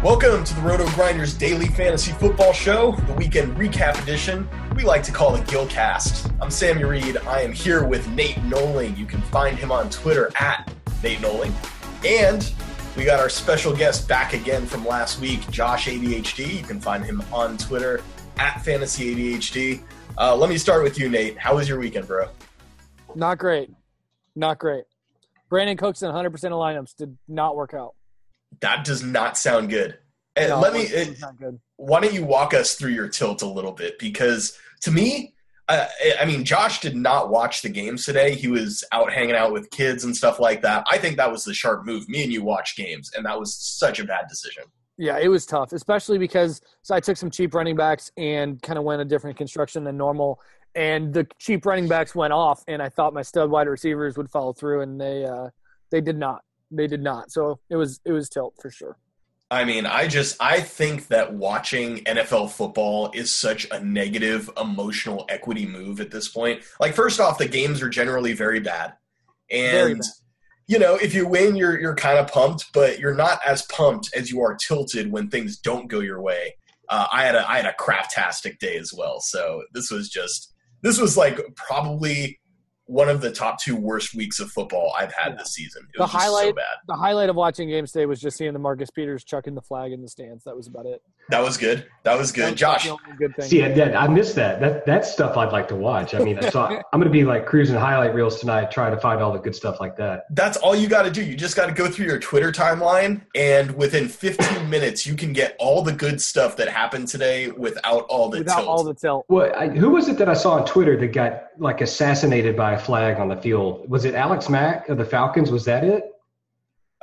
Welcome to the Roto Grinders Daily Fantasy Football Show, the weekend recap edition. We like to call it Gilcast. I'm Sammy Reed. I am here with Nate Noling. You can find him on Twitter at Nate Noling. And we got our special guest back again from last week, Josh ADHD. You can find him on Twitter at Fantasy ADHD. Uh, let me start with you, Nate. How was your weekend, bro? Not great. Not great. Brandin Cooks and 100% of lineups did not work out. That does not sound good. And No, let me. good. why don't you walk us through your tilt a little bit? Because to me, uh, I mean, Josh did not watch the games today. He was out hanging out with kids and stuff like that. I think that was the sharp move. Me and you watch games, and that was such a bad decision. Yeah, it was tough, especially because so I took some cheap running backs and kind of went a different construction than normal. And the cheap running backs went off, and I thought my stud wide receivers would follow through, and they uh, they did not. They did not. So it was it was tilt for sure. I mean, I just I think that watching NFL football is such a negative emotional equity move at this point. Like, first off, the games are generally very bad, and Very bad. you know if you win, you're you're kind of pumped, but you're not as pumped as you are tilted when things don't go your way. Uh, I had a I had a craptastic day as well, so this was just this was like probably one of the top two worst weeks of football I've had this season. It The so highlight- bad. The highlight of watching games today was just seeing the Marcus Peters chucking the flag in the stands. That was about it. That was good. That was That good, was Josh. the good. See, I, I missed that. That that's stuff I'd like to watch. I mean, so I'm going to be like cruising highlight reels tonight, trying to find all the good stuff like that. That's all you got to do. You just got to go through your Twitter timeline, and within 15 minutes, you can get all the good stuff that happened today without all the Without tilt. all the tilt. Well, I, who was it that I saw on Twitter that got like assassinated by a flag on the field? Was it Alex Mack of the Falcons? Was that it?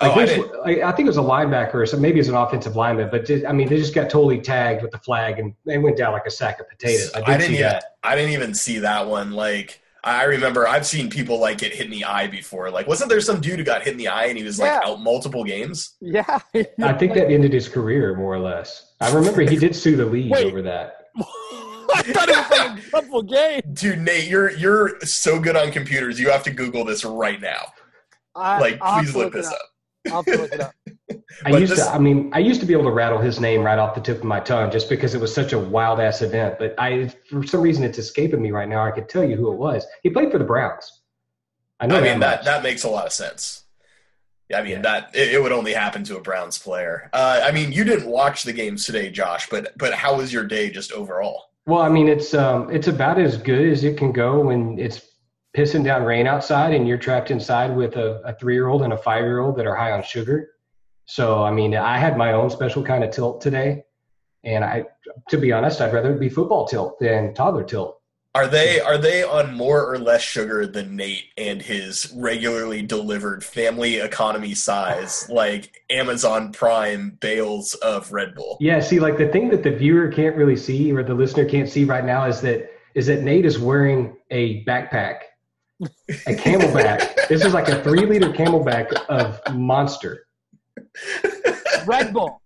Oh, I didn't. I, I think it was a linebacker or some, maybe it was an offensive lineman, but just, I mean, they just got totally tagged with the flag and they went down like a sack of potatoes. I did I didn't. see Even, that. I didn't even see that one. Like I remember, I've seen people like get hit in the eye before. Like, wasn't there some dude who got hit in the eye and he was like Yeah. out multiple games? Yeah. I think that ended his career more or less. I remember he did sue the league Wait. over that. I thought it was like a couple games. Dude, Nate, you're you're so good on computers. You have to Google this right now. I, Like, I'll please to look this up. up. I'll have to look it up. I But used this- to. I mean, I used to be able to rattle his name right off the tip of my tongue just because it was such a wild ass event. But I, for some reason, it's escaping me right now. I could tell you who it was. He played for the Browns. I know I mean that much. that makes a lot of sense. Yeah, I mean Yeah. that it, it would only happen to a Browns player. Uh, I mean, you didn't watch the games today, Josh, but but how was your day just overall? Well, I mean, it's um, it's about as good as it can go when it's pissing down rain outside and you're trapped inside with a, a three year old and a five year old that are high on sugar. So, I mean, I had my own special kind of tilt today, and I, to be honest, I'd rather be football tilt than toddler tilt. Are they are they on more or less sugar than Nate and his regularly delivered family economy size like Amazon Prime bales of Red Bull? Yeah, see, like the thing that the viewer can't really see or the listener can't see right now is that is that Nate is wearing a backpack, a camelback. this is like a three liter camelback of Monster. Red Bull.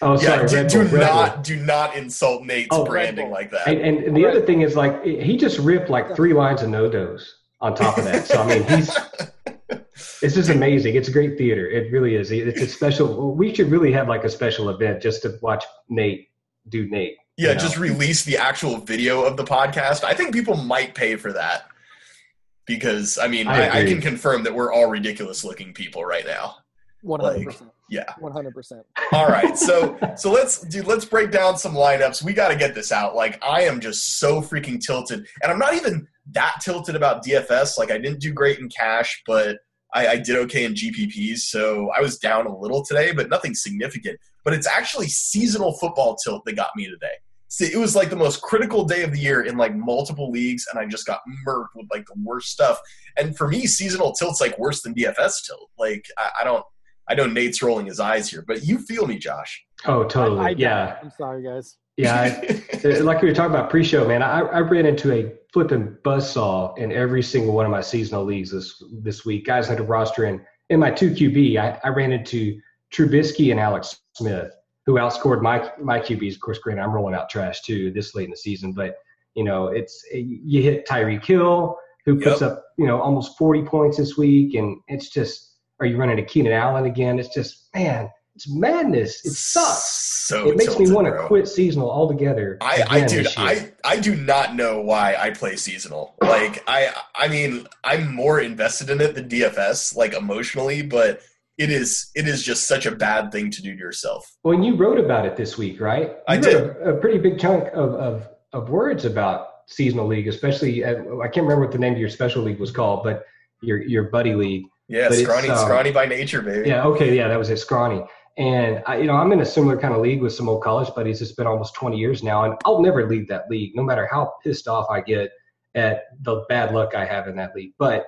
Oh, yeah, sorry, do, Red do Bull, Red Bull. not do not insult Nate's Oh, branding like that. And, and, and the other thing is like he just ripped like three lines of NoDoz on top of that. So I mean, he's it's just amazing. It's great theater. It really is. It's a special. We should really have like a special event just to watch Nate do Nate. Yeah, you know? just release the actual video of the podcast. I think people might pay for that because I mean, I I, I, can confirm that we're all ridiculous looking people right now. One hundred percent. Yeah. One hundred percent. All right, so so let's dude, let's break down some lineups. We got to get this out. Like I am just so freaking tilted, and I'm not even that tilted about DFS. Like I didn't do great in cash, but I, I did okay in GPPs. So I was down a little today, but nothing significant. But it's actually seasonal football tilt that got me today. See, it was like the most critical day of the year in like multiple leagues, and I just got murked with like the worst stuff. And for me, seasonal tilt's like worse than DFS tilt. Like I, I don't. I know Nate's rolling his eyes here, but you feel me, Josh. Oh, totally. I, I, yeah, I'm sorry, guys. yeah. I, like we were talking about pre-show, man. I, I ran into a flipping buzzsaw in every single one of my seasonal leagues this this week. Guys had a roster in in my two QB. I, I ran into Trubisky and Alex Smith, who outscored my my QBs. Of course, granted, I'm rolling out trash too this late in the season, but you know, it's you hit Tyreek Hill, who puts Yep. up you know almost 40 points this week, and it's just. Are you running to Keenan Allen again? It's just man, it's madness. It sucks. So it makes me want to quit seasonal altogether. I, I dude. I, I do not know why I play seasonal. Like I I mean, I'm more invested in it than DFS, like emotionally, but it is it is just such a bad thing to do to yourself. Well, and you wrote about it this week, right? You I wrote did. A, a pretty big chunk of, of, of words about seasonal league, especially uh, I can't remember what the name of your special league was called, but your your buddy league. Yeah, But scrawny, um, scrawny by nature, baby. Yeah, okay, yeah, that was it, Scrawny. And I, you know, I'm in a similar kind of league with some old college buddies. It's been almost 20 years now, and I'll never leave that league, no matter how pissed off I get at the bad luck I have in that league. But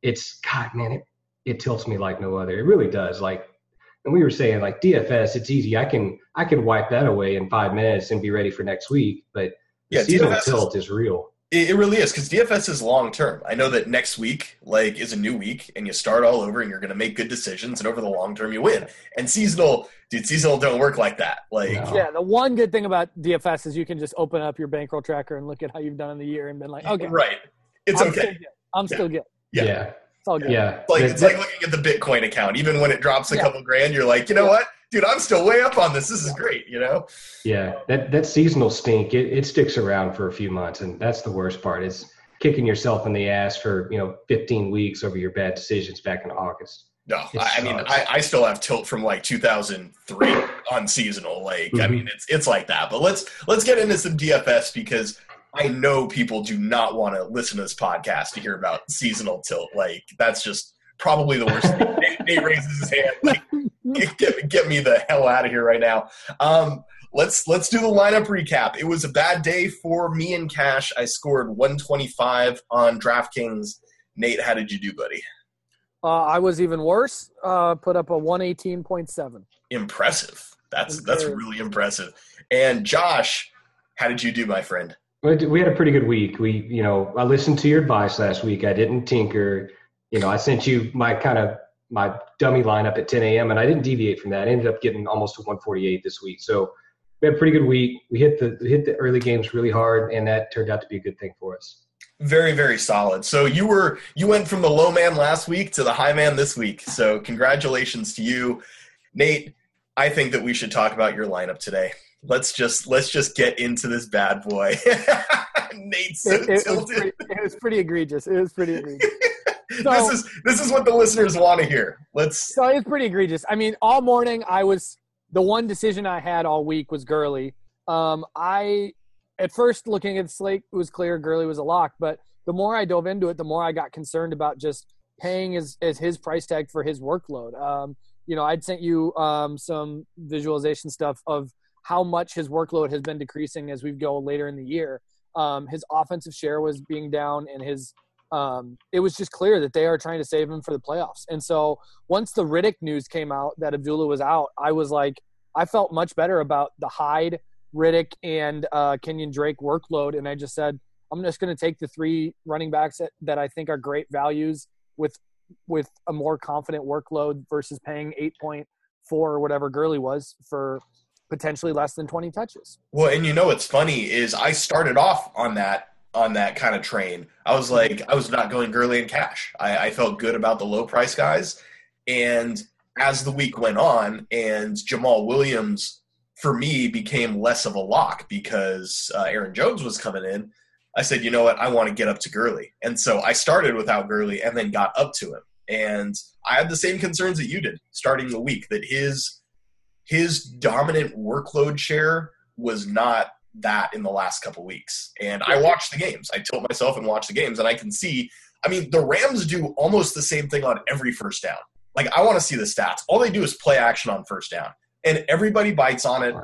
it's God, man, it it tilts me like no other. It really does. Like, and we were saying, like DFS, it's easy. I can I can wipe that away in five minutes and be ready for next week. But the Yeah, seasonal DFS tilt is real. It, it really is because DFS is long term. I know that next week, like, is a new week, and you start all over, and you're going to make good decisions, and over the long term, you win. And seasonal, dude, seasonal don't work like that. Like, No. Yeah, the one good thing about DFS is you can just open up your bankroll tracker and look at how you've done in the year and been like, okay, right? It's I'm Still okay. good. I'm still good. Yeah. Yeah, It's all good. yeah. Like it's like looking at the Bitcoin account. Even when it drops a Yeah. couple grand, you're like, you know Yeah. what, dude, I'm still way up on this. This is great. You know? Yeah, that that seasonal stink it, it sticks around for a few months, and that's the worst part. Is kicking yourself in the ass for you know 15 weeks over your bad decisions back in August. No, I, I mean. I, I still have tilt from like 2003 on seasonal. Like, I Mhm. mean, it's it's like that. But let's let's get into some DFS because I know people do not want to listen to this podcast to hear about seasonal tilt. Like, that's just probably the worst. thing. Nate, Nate raises his hand. Like, get, get, me the hell out of here right now. Um, let's let's do the lineup recap. It was a bad day for me and Cash. I scored 125 on DraftKings. Nate, how did you do, buddy? Uh, I was even worse. Uh, put up a 118.7. Impressive. That's that's really impressive. And Josh, how did you do, my friend? We had a pretty good week. We you know I listened to your advice last week. I didn't tinker. You know I sent you my kind of my dummy lineup at 10 a.m. and I didn't deviate from that. I ended up getting almost to 148 this week. So we had a pretty good week. We hit the hit the early games really hard, and that turned out to be a good thing for us. Very very solid. So you were you went from the low man last week to the high man this week. So congratulations to you. Nate, I think that we should talk about your lineup today. Let's just let's just get into this bad boy. Nate's so It, it, was tilted. pretty, it was pretty egregious. It was pretty egregious. So- this is this is what the listeners want to hear. Let's So it's pretty egregious. I mean, all morning I was the one decision I had all week was Gurley. Um, I at first looking at the slate, it was clear Gurley was a lock, but the more I dove into it, the more I got concerned about just paying as, as his price tag for his workload. Um, you know, I'd sent you um, some visualization stuff of how much his workload has been decreasing as we go later in the year. Um, his offensive share was being down, and his um, it was just clear that they are trying to save him for the playoffs. And so once the Riddick news came out that Abdullah was out, I was like, I felt much better about the Hyde, Riddick, and uh, Kenyon Drake workload. And I just said, I'm just going to take the three running backs that, that I think are great values with with a more confident workload versus paying 8.4 or whatever Gurley was for potentially less than 20 touches. Well, and you know what's funny is I started off on that on that kind of train. I was like, I was not going Gurley and Cash. I, I felt good about the low price guys, and as the week went on, and Jamaal Williams for me became less of a lock because uh, Aaron Jones was coming in. I said, you know what, I want to get up to Gurley, and so I started without Gurley and then got up to him. And I had the same concerns that you did starting the week that his his dominant workload share was not that in the last couple weeks. And I watched the games. I tilt myself and watch the games, and I can see. I mean, the Rams do almost the same thing on every first down. Like, I want to see the stats. All they do is play action on first down, and everybody bites on it.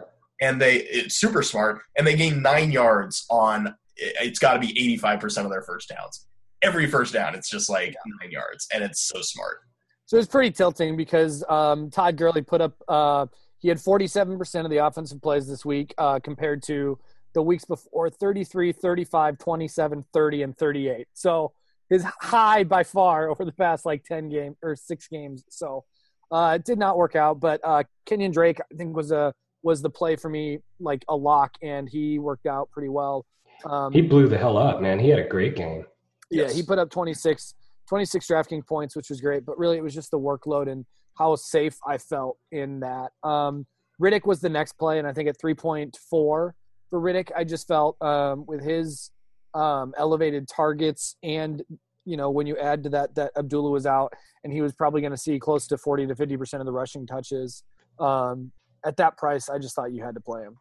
And they it's super smart, and they gain nine yards on. It's got to be eighty five percent of their first downs. Every first down, it's just like nine yards, and it's so smart. So it's pretty tilting because um, Todd Gurley put up uh, he had 47% of the offensive plays this week uh, compared to the weeks before 33, 35, 27, 30 and 38. So his high by far over the past like 10 games or 6 games. So uh, it did not work out, but uh, Kenyon Drake I think was a was the play for me like a lock and he worked out pretty well. Um, He blew the hell up, man. He had a great game. yeah, Yes. he put up 26, 26 DraftKings points, which was great. But really, it was just the workload and how safe I felt in that. Um, Riddick was the next play, and I think at 3.4 for Riddick, I just felt um, with his um, elevated targets and you know when you add to that that Abdullah was out and he was probably going to see close to 40 to 50 percent of the rushing touches. Um, at that price, I just thought you had to play him.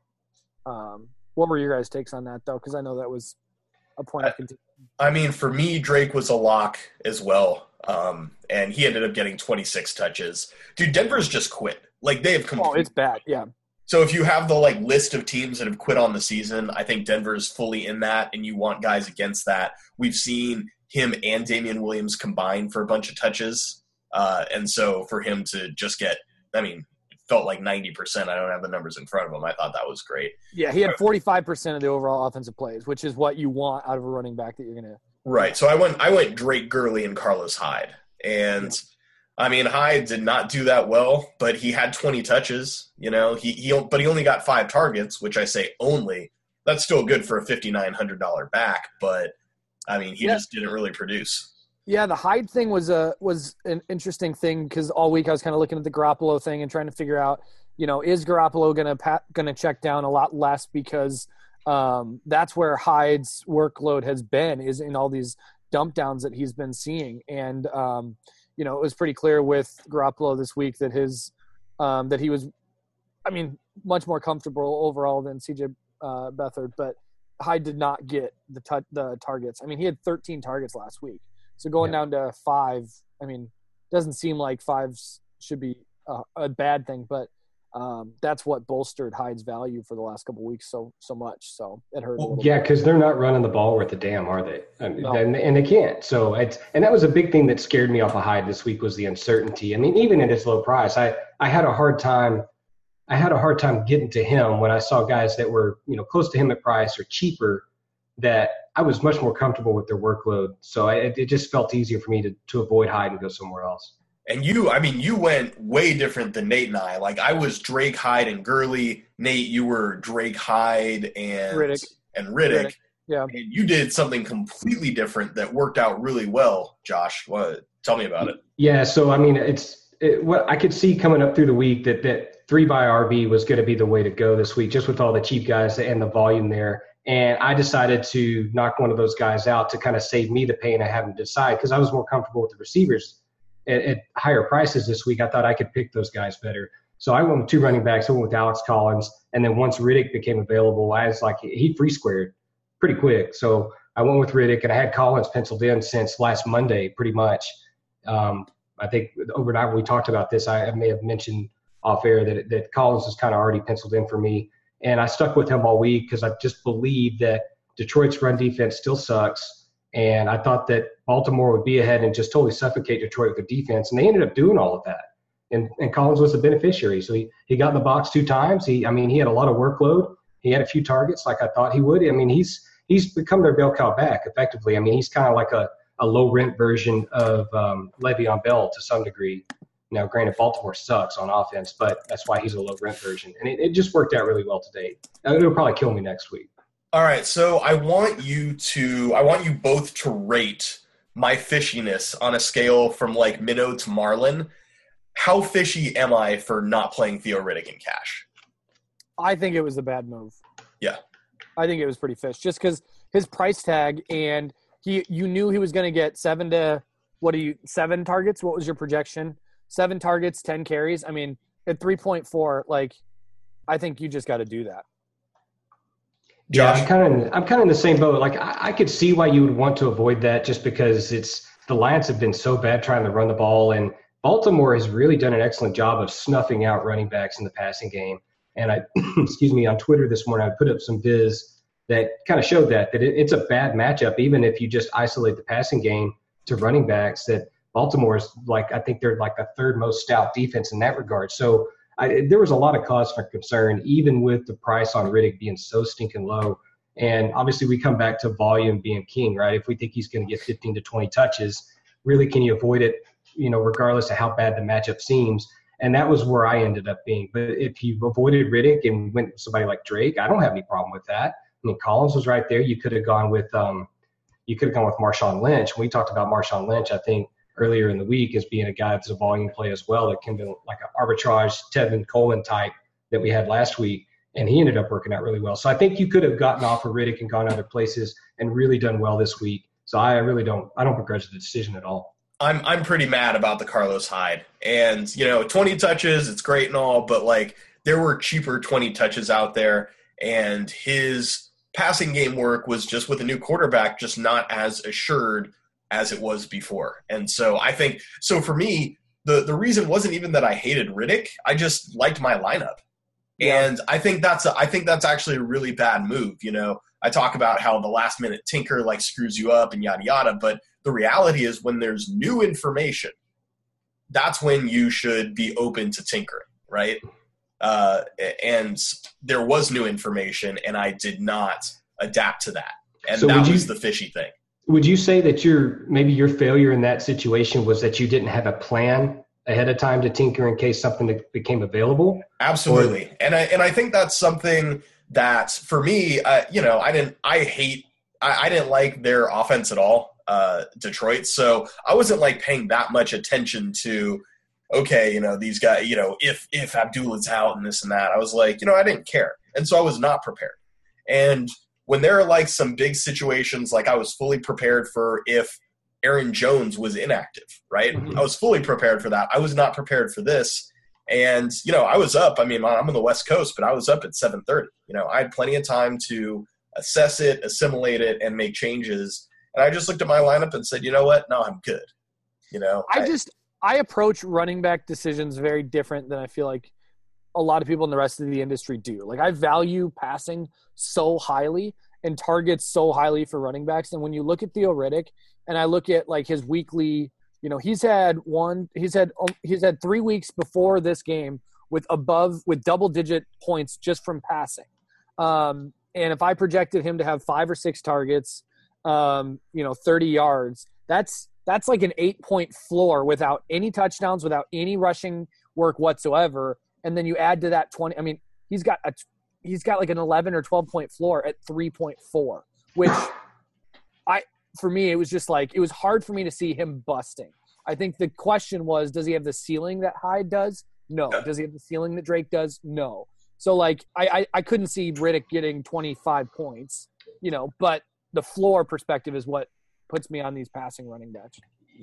Um, what were your guys' takes on that though? Because I know that was a point of contention. I mean, for me, Drake was a lock as well. Um, and he ended up getting 26 touches. Dude, Denver's just quit. Like they have come Oh, it's bad. Yeah. so if you have the like list of teams that have quit on the season, I think Denver's fully in that, and you want guys against that. We've seen him and Damien Williams combine for a bunch of touches, uh, and so for him to just get, I mean, felt like 90%. I don't have the numbers in front of him. I thought that was great. Yeah, he had 45% of the overall offensive plays, which is what you want out of a running back that you're going to. Right. So I went I went Drake Gurley and Carlos Hyde. And I mean Hyde did not do that well, but he had 20 touches, you know. He he but he only got 5 targets, which I say only. That's still good for a $5900 back, but I mean, he Yeah. just didn't really produce. Yeah, the Hyde thing was a was an interesting thing because all week I was kind of looking at the Garoppolo thing and trying to figure out, you know, is Garoppolo gonna pa- gonna check down a lot less because um, that's where Hyde's workload has been is in all these dump downs that he's been seeing, and um, you know, it was pretty clear with Garoppolo this week that his um, that he was, I mean, much more comfortable overall than CJ uh, Beathard, but Hyde did not get the tu- the targets. I mean, he had 13 targets last week. So going down to five, I mean, doesn't seem like fives should be a, a bad thing, but um, that's what bolstered Hyde's value for the last couple weeks so so much. So it hurt little. Yeah, because they're not running the ball worth a damn, are they? I mean, No. and, and they can't. So it's and that was a big thing that scared me off of Hyde this week was the uncertainty. I mean, even at his low price, I I had a hard time. I had a hard time getting to him when I saw guys that were you know close to him at price or cheaper. That I was much more comfortable with their workload, so I, it just felt easier for me to to avoid Hyde and go somewhere else. And you, I mean, you went way different than Nate and I. Like I was Drake Hyde and Gurley. Nate, you were Drake Hyde and Riddick. and Riddick. Riddick, yeah. And you did something completely different that worked out really well. Josh, what? Tell me about it. Yeah, so I mean, it's it, what I could see coming up through the week that that three by RB was going to be the way to go this week, just with all the cheap guys and the volume there. And I decided to knock one of those guys out to kind of save me the pain of having to decide because I was more comfortable with the receivers at, at, higher prices this week. I thought I could pick those guys better. So I went with two running backs. I went with Alex Collins. And then once Riddick became available, I was like, he free squared pretty quick. So I went with Riddick and I had Collins penciled in since last Monday, pretty much. Um, I think overnight we talked about this, I may have mentioned off air that, that Collins is kind of already penciled in for me. And I stuck with him all week because I just believe that Detroit's run defense still sucks. And I thought that Baltimore would be ahead and just totally suffocate Detroit with the defense. And they ended up doing all of that. And, and Collins was the beneficiary. So he, he got in the box two times. He, I mean, he had a lot of workload. He had a few targets like I thought he would. I mean, he's, he's become their bell cow back effectively. I mean, he's kind of like a, a low rent version of um, Le'Veon Bell to some degree. Now, granted, Baltimore sucks on offense, but that's why he's a low rent version. And it, it just worked out really well to date. It'll probably kill me next week. All right. So I want you to, I want you both to rate my fishiness on a scale from like minnow to marlin. How fishy am I for not playing Theo Riddick in cash? I think it was a bad move. Yeah. I think it was pretty fish just because his price tag and he, you knew he was going to get seven to, what are you, seven targets? What was your projection? seven targets, 10 carries. I mean, at 3.4, like, I think you just got to do that. Josh? Yeah, I'm kind of I'm kind of in the same boat. Like I, I, could see why you would want to avoid that, just because it's the Lions have been so bad trying to run the ball, and Baltimore has really done an excellent job of snuffing out running backs in the passing game. And I, excuse me, on Twitter this morning, I put up some viz that kind of showed that that it, it's a bad matchup, even if you just isolate the passing game to running backs. That Baltimore is like I think they're like the third most stout defense in that regard. So I, there was a lot of cause for concern, even with the price on Riddick being so stinking low. And obviously, we come back to volume being king, right? If we think he's going to get 15 to 20 touches, really, can you avoid it? You know, regardless of how bad the matchup seems. And that was where I ended up being. But if you avoided Riddick and went with somebody like Drake, I don't have any problem with that. I mean, Collins was right there. You could have gone with, um, you could have gone with Marshawn Lynch. When we talked about Marshawn Lynch, I think earlier in the week as being a guy that's a volume play as well that can be like an arbitrage Tevin Coleman type that we had last week. And he ended up working out really well. So I think you could have gotten off of Riddick and gone other places and really done well this week. So I really don't I don't begrudge the decision at all. I'm I'm pretty mad about the Carlos Hyde. And you know, 20 touches, it's great and all, but like there were cheaper 20 touches out there and his passing game work was just with a new quarterback just not as assured as it was before. And so I think so for me, the the reason wasn't even that I hated Riddick. I just liked my lineup. Yeah. And I think that's a, I think that's actually a really bad move. You know, I talk about how the last minute tinker like screws you up and yada yada, but the reality is when there's new information, that's when you should be open to tinkering, right? Uh, and there was new information, and I did not adapt to that, and so that was the fishy thing would you say that your maybe your failure in that situation was that you didn't have a plan ahead of time to tinker in case something became available? Absolutely, or, and I and I think that's something that for me, uh, you know, I didn't. I hate. I, I didn't like their offense at all, uh, Detroit. So I wasn't like paying that much attention to. Okay, you know these guys. You know, if if Abdullah's out and this and that, I was like, you know, I didn't care, and so I was not prepared. And when there are like some big situations, like I was fully prepared for if Aaron Jones was inactive, right? Mm-hmm. I was fully prepared for that. I was not prepared for this. And, you know, I was up. I mean, I'm on the West Coast, but I was up at 7:30. You know, I had plenty of time to assess it, assimilate it, and make changes. And I just looked at my lineup and said, you know what? No, I'm good. You know, I, I just I approach running back decisions very different than I feel like a lot of people in the rest of the industry do. Like I value passing so highly and targets so highly for running backs. And when you look at Theo Riddick and I look at like his weekly, you know, he's had one, he's had, um, he's had three weeks before this game with above, with double digit points just from passing. Um, and if I projected him to have five or six targets, um, you know, 30 yards, that's, that's like an eight point floor without any touchdowns, without any rushing work whatsoever and then you add to that 20 i mean he's got a he's got like an 11 or 12 point floor at 3.4 which i for me it was just like it was hard for me to see him busting I think the question was, does he have the ceiling that Hyde does? No. Does he have the ceiling that Drake does? No. So like I, I, I couldn't see Riddick getting 25 points, you know, but the floor perspective is what puts me on these passing running backs.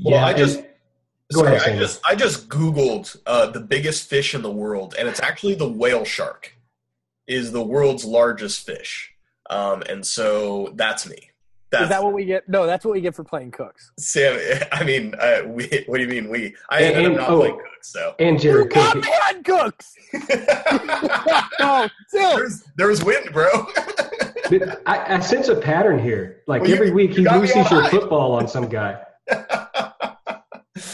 Well, I and- just Go sorry, ahead, I just I just googled uh, the biggest fish in the world, and it's actually the whale shark is the world's largest fish, um, and so that's me. That's is that what we get? No, that's what we get for playing cooks. Sam? I mean, uh, we. What do you mean we? I And- ended up not oh. playing cooks, so and You Jared got Cook. me on cooks. no, dude. there's wind, bro. I, I sense a pattern here. Like Well, you- every week, you he got loses your football on some guy.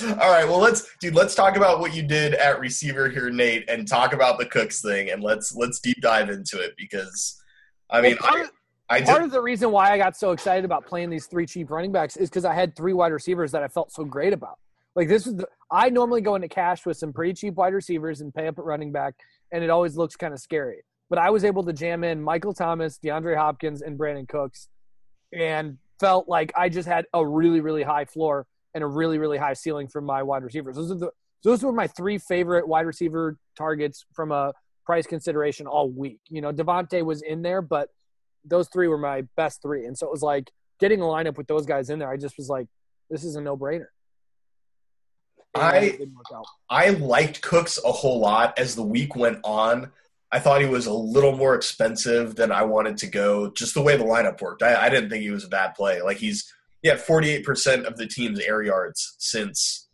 All right, well let's dude, let's talk about what you did at receiver here, Nate, and talk about the Cooks thing, and let's let's deep dive into it because I mean Well, part I I Part of the reason why I got so excited about playing these three cheap running backs is because I had three wide receivers that I felt so great about. Like this is the I normally go into cash with some pretty cheap wide receivers and pay up at running back, and it always looks kind of scary. But I was able to jam in Michael Thomas, DeAndre Hopkins, and Brandin Cooks, and felt like I just had a really, really high floor and a really, really high ceiling from my wide receivers. Those are the those were my three favorite wide receiver targets from a price consideration all week. You know, Davante was in there, but those three were my best three. And so it was like getting a lineup with those guys in there, I just was like, this is a no brainer. I- I liked Cooks a whole lot as the week went on. I thought he was a little more expensive than I wanted to go, just the way the lineup worked. I, I didn't think he was a bad play. Like he's he had 48% of the team's air yards since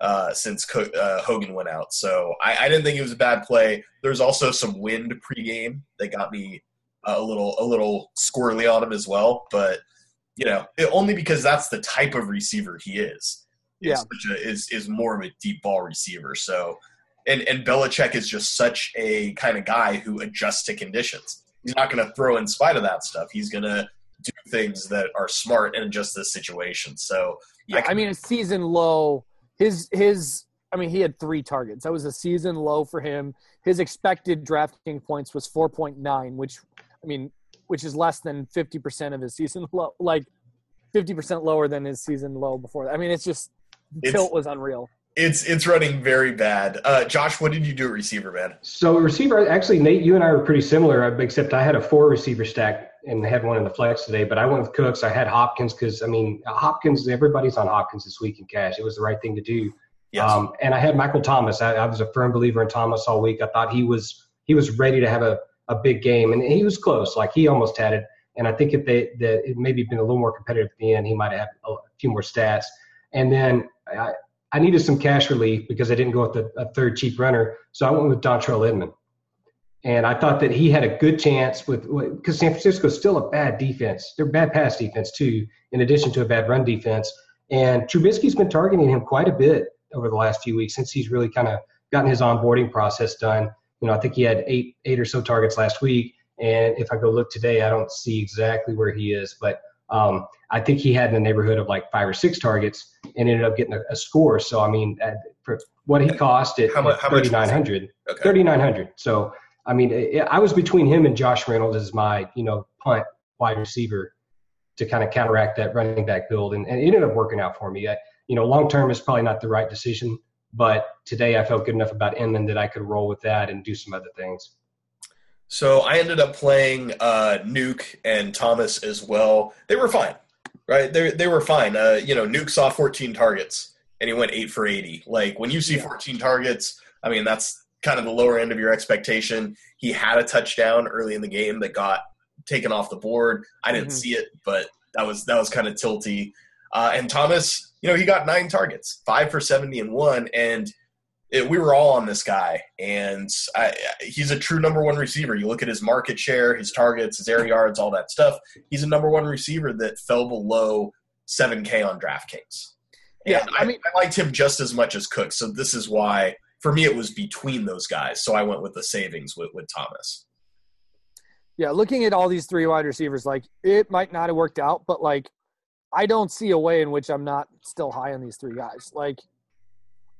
uh, since uh, Hogan went out. So I, I didn't think it was a bad play. There's also some wind pregame that got me a little a little squirrely on him as well. But you know, it, only because that's the type of receiver he is. Yeah. Is, a, is is more of a deep ball receiver. So and and Belichick is just such a kind of guy who adjusts to conditions. He's not going to throw in spite of that stuff. He's going to do things that are smart in just this situation. So Yeah, I mean, a season low. His his. I mean, he had three targets. That was a season low for him. His expected drafting points was four point nine, which, I mean, which is less than fifty percent of his season low. Like fifty percent lower than his season low before. I mean, it's just the It's- tilt was unreal. it's it's running very bad. Uh, Josh, what did you do at receiver, man? So receiver, actually, Nate, you and I were pretty similar, uh, except I had a four receiver stack and had one in the flex today. But I went with Cooks. I had Hopkins because I mean Hopkins. Everybody's on Hopkins this week in cash. It was the right thing to do. Yes. Um, and I had Michael Thomas. I, I was a firm believer in Thomas all week. I thought he was he was ready to have a, a big game, and he was close. Like he almost had it. And I think if they that it maybe been a little more competitive at the end, he might have a few more stats. And then I, I needed some cash relief because I didn't go with the, a third cheap runner, so I went with Dontrelle Inman. And I thought that he had a good chance with because San Francisco is still a bad defense. They're bad pass defense too, in addition to a bad run defense. And Trubisky's been targeting him quite a bit over the last few weeks since he's really kind of gotten his onboarding process done. You know, I think he had eight eight or so targets last week, and if I go look today, I don't see exactly where he is, but um, I think he had in the neighborhood of like five or six targets and ended up getting a, a score. So I mean, uh, for what he cost at, How mu- how much was it? thirty nine hundred. Okay. 3900 so i mean i I was between him and josh reynolds as my you know punt wide receiver to kind of counteract that running back build and, and it ended up working out for me I, you know long term is probably not the right decision but today i felt good enough about Inman that i could roll with that and do some other things So I ended up playing uh, Nuke and Thomas as well. They were fine, right? They they were fine. Uh, you know, Nuke saw 14 targets and he went eight for 80. Like when you see 14 targets, I mean that's kind of the lower end of your expectation. He had a touchdown early in the game that got taken off the board. I didn't Mhm. see it, but that was that was kind of tilty. Uh, and Thomas, you know, he got nine targets, five for 70 and one, and it, we were all on this guy, and I, he's a true number one receiver. You look at his market share, his targets, his air yards, all that stuff. He's a number one receiver that fell below 7K on DraftKings. Yeah, And I I, mean- I liked him just as much as Cook, so this is why for me it was between those guys. So I went with the savings with, with Thomas. Yeah, looking at all these three wide receivers, like it might not have worked out, but like I don't see a way in which I'm not still high on these three guys. Like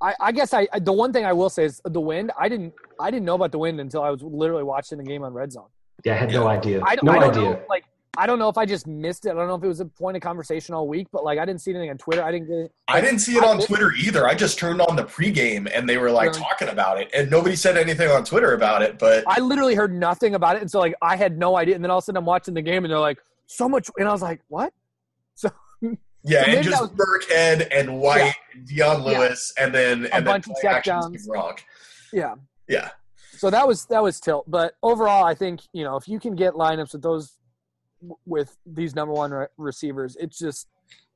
I, I guess I the one thing I will say is the wind. I didn't I didn't know about the wind until I was literally watching the game on Red Zone. yeah i had no idea I no I don't idea know. Like I don't know if I just missed it. I don't know if it was a point of conversation all week, but like I didn't see anything on Twitter. I didn't get it. I didn't see it on Twitter either. I just turned on the pregame and they were like Really? talking about it, and nobody said anything on Twitter about it. But I literally heard nothing about it, and so like I had no idea. And then all of a sudden I'm watching the game, and they're like, "So much," and I was like, "What?" So yeah, maybe and just was- Burkhead and White, Dion Yeah. Lewis, and then and then bunch of play actions checkdowns. from Gronk. yeah, Yeah, so that was that was tilt. But overall, I think you know if you can get lineups with those with these number one re- receivers, it's just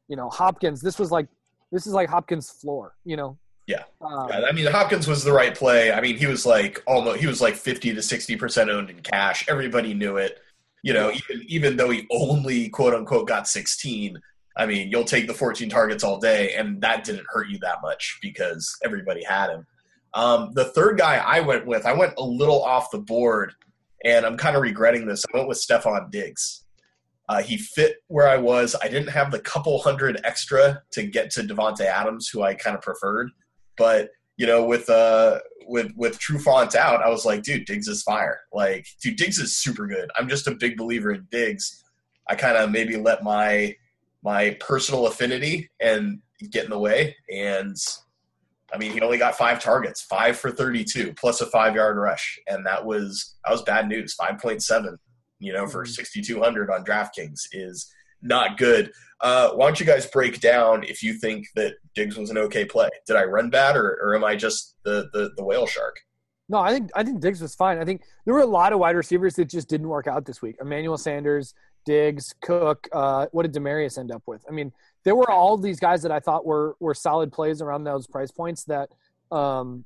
you know Hopkins. This was like this is like Hopkins' floor. You know. Yeah. Um, I mean Hopkins was the right play. I mean he was like almost he was like fifty to sixty percent owned in cash. Everybody knew it. You know, even even though he only quote unquote got sixteen, I mean you'll take the fourteen targets all day, and that didn't hurt you that much because everybody had him. Um, the third guy I went with, I went a little off the board, and I'm kind of regretting this. I went with Stefon Diggs. Uh, he fit where I was. I didn't have the couple hundred extra to get to Davante Adams, who I kind of preferred. But you know, with uh, with with Trufant out, I was like, dude, Diggs is fire. Like, dude, Diggs is super good. I'm just a big believer in Diggs. I kind of maybe let my my personal affinity and get in the way. And I mean, he only got five targets, five for 32, plus a five yard rush, and that was that was bad news. Five point seven, you know, for Mhm. 6,200 on DraftKings is not good. Uh, why don't you guys break down if you think that Diggs was an okay play? Did I run bad, or, or am I just the, the the whale shark? No, I think I think Diggs was fine. I think there were a lot of wide receivers that just didn't work out this week. Emmanuel Sanders, Diggs, Cook. Uh, what did Demaryius end up with? I mean, there were all these guys that I thought were were solid plays around those price points. That, um,